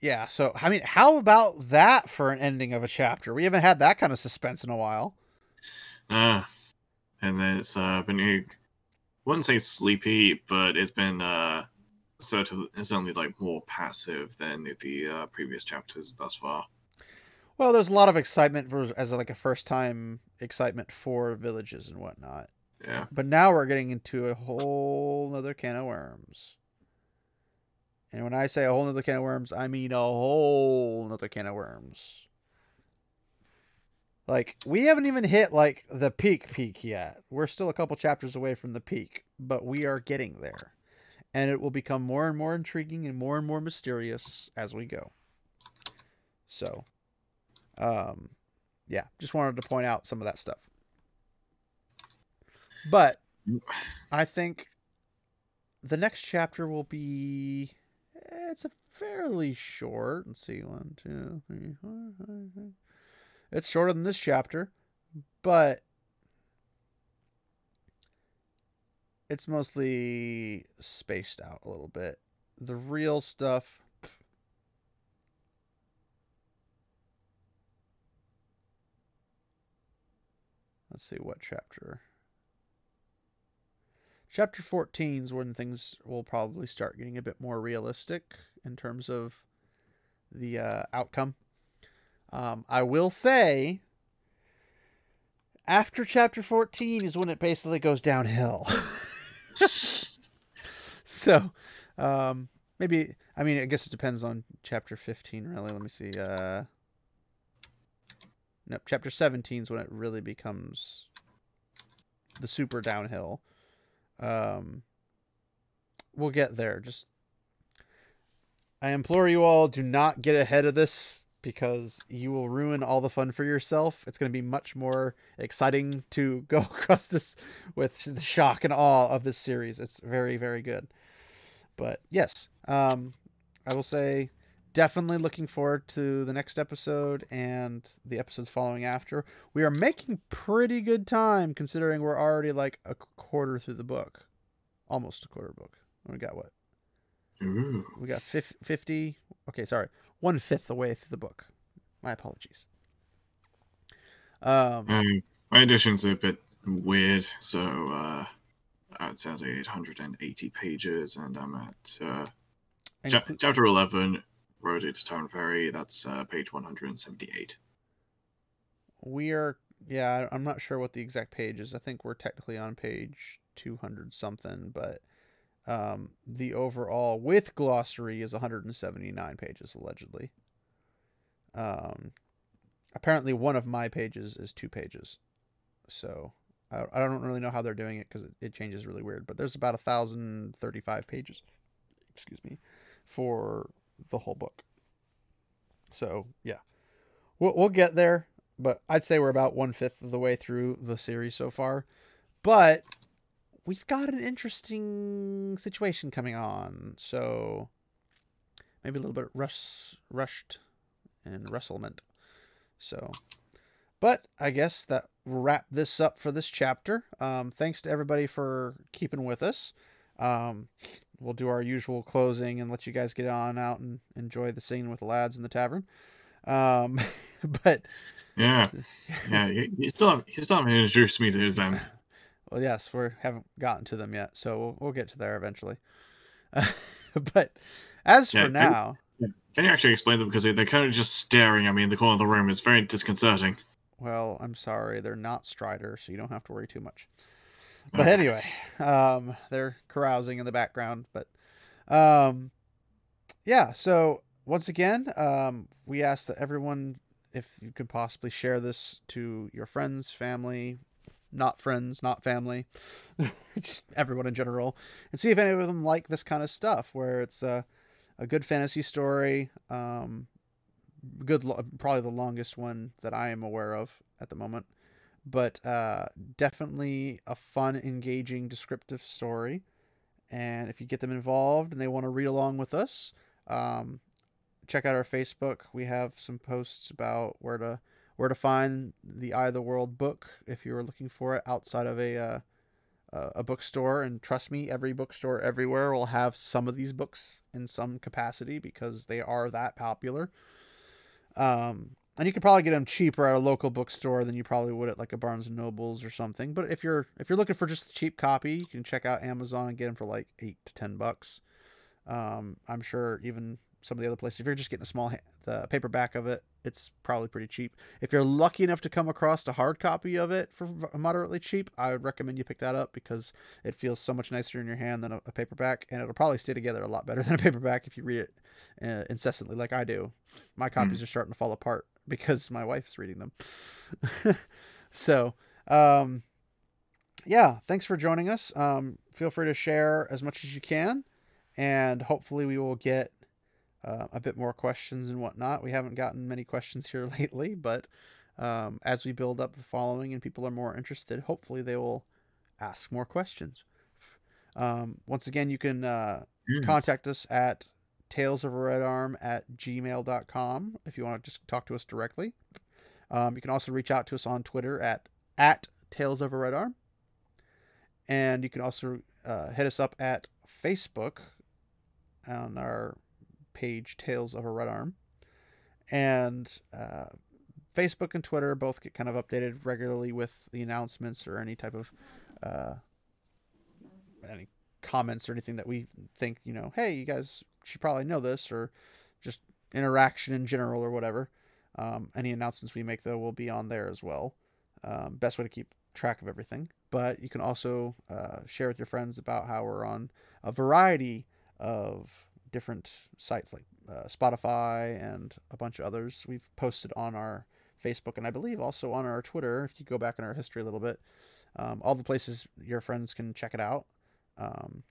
yeah, so I mean, how about that for an ending of a chapter? We haven't had that kind of suspense in a while. uh, and then it's uh been I wouldn't say sleepy, but it's been uh sort of it's only like more passive than the uh, previous chapters thus far. Well, there's a lot of excitement for, as like a first time excitement for villages and whatnot. Yeah. But now we're getting into a whole nother can of worms. And when I say a whole nother can of worms, I mean a whole nother can of worms. Like, we haven't even hit like the peak peak yet. We're still a couple chapters away from the peak, but we are getting there. And it will become more and more intriguing and more and more mysterious as we go. So, um, yeah, just wanted to point out some of that stuff. But I think the next chapter will be it's a fairly short. Let's see, one, two, three, four, five. It's shorter than this chapter, but it's mostly spaced out a little bit. The real stuff. Let's see what chapter. Chapter 14 is when things will probably start getting a bit more realistic in terms of the uh, outcome. Um, I will say, after chapter 14 is when it basically goes downhill. *laughs* so, um, maybe, I mean, I guess it depends on chapter 15, really. Let me see. Uh, no, chapter 17 is when it really becomes the super downhill. Um, we'll get there. Just, I implore you all, do not get ahead of this because you will ruin all the fun for yourself. It's going to be much more exciting to *laughs* go across this with the shock and awe of this series. It's very, very good. But yes, um, I will say definitely looking forward to the next episode and the episodes following after. We are making pretty good time considering we're already like a quarter through the book, almost a quarter book. We got what? Ooh. We got 50. Okay, sorry. One fifth the way through the book. My apologies. Um, Um, my edition's a bit weird, so uh, it says 880 pages, and I'm at uh, inclu- chapter 11, Road to Taren Ferry. That's uh, page 178. we are, yeah, I'm not sure what the exact page is. I think we're technically on page 200 something, but um, the overall with glossary is 179 pages allegedly. Um, apparently one of my pages is two pages, so I, I don't really know how they're doing it because it, it changes really weird. But there's about a thousand thirty-five pages, excuse me, for the whole book. So yeah, we'll we'll get there, but I'd say we're about one fifth of the way through the series so far. But we've got an interesting situation coming on, so maybe a little bit rush, rushed and rustlement. So, but I guess that wrap this up for this chapter. Um, thanks to everybody for keeping with us. Um, we'll do our usual closing and let you guys get on out and enjoy the scene with the lads in the tavern. Um, *laughs* but Yeah, yeah. You, you still have, you still haven't introduced me to his them. Well, yes, we haven't gotten to them yet, so we'll, we'll get to there eventually. *laughs* but as Yeah, for now, Can you actually explain them? Because they- they're kind of just staring at me in the corner of the room. It's very disconcerting. well, I'm sorry, they're not Strider, so you don't have to worry too much. But anyway, um, they're carousing in the background. But um, yeah, so once again, um, we ask that everyone, if you could possibly share this to your friends, family, not friends, not family, *laughs* just everyone in general, and see if any of them like this kind of stuff where it's a, a good fantasy story. Um, good, lo- probably the longest one that I am aware of at the moment but uh, definitely a fun, engaging, descriptive story. And if you get them involved and they want to read along with us, um, check out our Facebook. We have some posts about where to where to find the Eye of the World book if you were looking for it outside of a uh, a bookstore. And trust me, every bookstore everywhere will have some of these books in some capacity because they are that popular. Um, and you could probably get them cheaper at a local bookstore than you probably would at like a Barnes and Nobles or something. But if you're if you're looking for just a cheap copy, you can check out Amazon and get them for like eight to ten bucks. Um, I'm sure even some of the other places, if you're just getting a small ha- the paperback of it, it's probably pretty cheap. If you're lucky enough to come across a hard copy of it for moderately cheap, I would recommend you pick that up because it feels so much nicer in your hand than a, a paperback, and it'll probably stay together a lot better *laughs* than a paperback if you read it uh, incessantly like I do. My copies are starting to fall apart because my wife's reading them. *laughs* so, um, yeah, thanks for joining us. Um, feel free to share as much as you can, and hopefully we will get uh, a bit more questions and whatnot. We haven't gotten many questions here *laughs* lately, but um, as we build up the following and people are more interested, hopefully they will ask more questions. Um, once again, you can uh, Yes. contact us at tales of a red arm at gmail.com if you want to just talk to us directly. Um, you can also reach out to us on twitter at at tales of a red arm and you can also uh, hit us up at facebook on our page tales of a red arm. And uh, facebook and twitter both get kind of updated regularly with the announcements or any type of uh, any comments or anything that we think you know hey you guys should probably know this or just interaction in general or whatever. Um, any announcements we make though will be on there as well. Um, best way to keep track of everything. But you can also uh, share with your friends about how we're on a variety of different sites like uh, spotify and a bunch of others. We've posted on our facebook and i believe also on our twitter if you go back in our history a little bit. Um, all the places your friends can check it out. Um,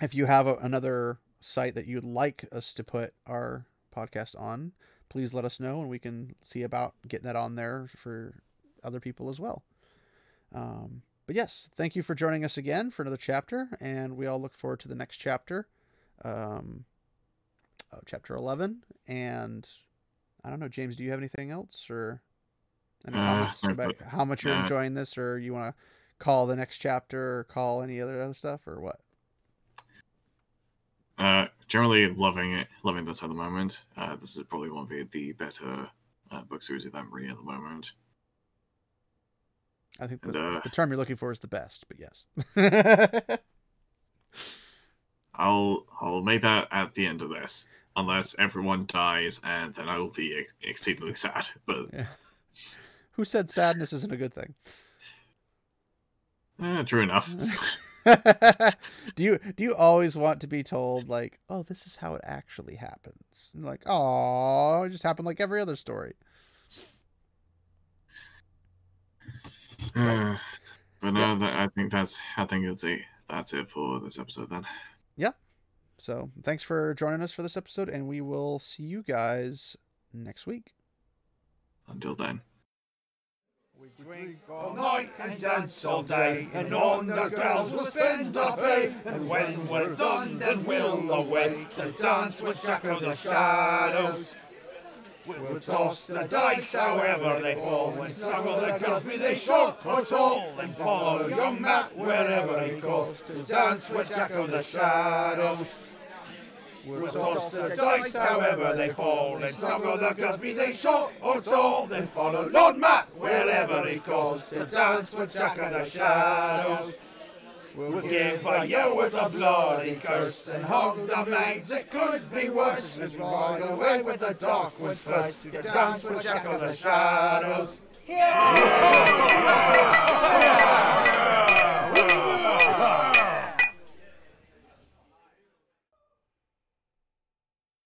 if you have a, another site that you'd like us to put our podcast on, please let us know and we can see about getting that on there for other people as well. Um, but yes, thank you for joining us again for another chapter, and we all look forward to the next chapter, um, uh, chapter 11. And I don't know, James, do you have anything else? Or how, Uh, much, about how much you're enjoying this, or you want to call the next chapter or call any other other stuff, or what? Uh, generally loving it, loving this at the moment. Uh, this is probably one of the, the better uh, book series that I'm reading at the moment. I think And, the, uh, the term you're looking for is the best, but yes. *laughs* I'll I'll make that at the end of this, unless everyone dies, and then I will be ex- exceedingly sad. *laughs* But Yeah. Who said sadness isn't a good thing? eh, true enough. *laughs* *laughs* do you do you always want to be told like, oh, this is how it actually happens? And like, oh, it just happened like every other story. Uh, but no, that, I think that's I think it's a that's it for this episode then. Yeah. So thanks for joining us for this episode, and we will see you guys next week. Until then. We drink all night and dance all day, and on the girls will spend our pay. And when we're done, then we'll away to dance with Jack of the Shadows. We'll toss the dice however they fall, and snuggle the girls, be they short or tall, and follow young Mat wherever he goes to dance with Jack of the Shadows. We'll toss the dice however they fall, and snuggle the be they short or tall, then follow Lord Mat wherever he goes to dance with Jack of the Shadows. We'll give a yell with a bloody curse and hug the mags. It could be worse. As we ride away with the dark one's place to dance with Jack of the Shadows. Yeah!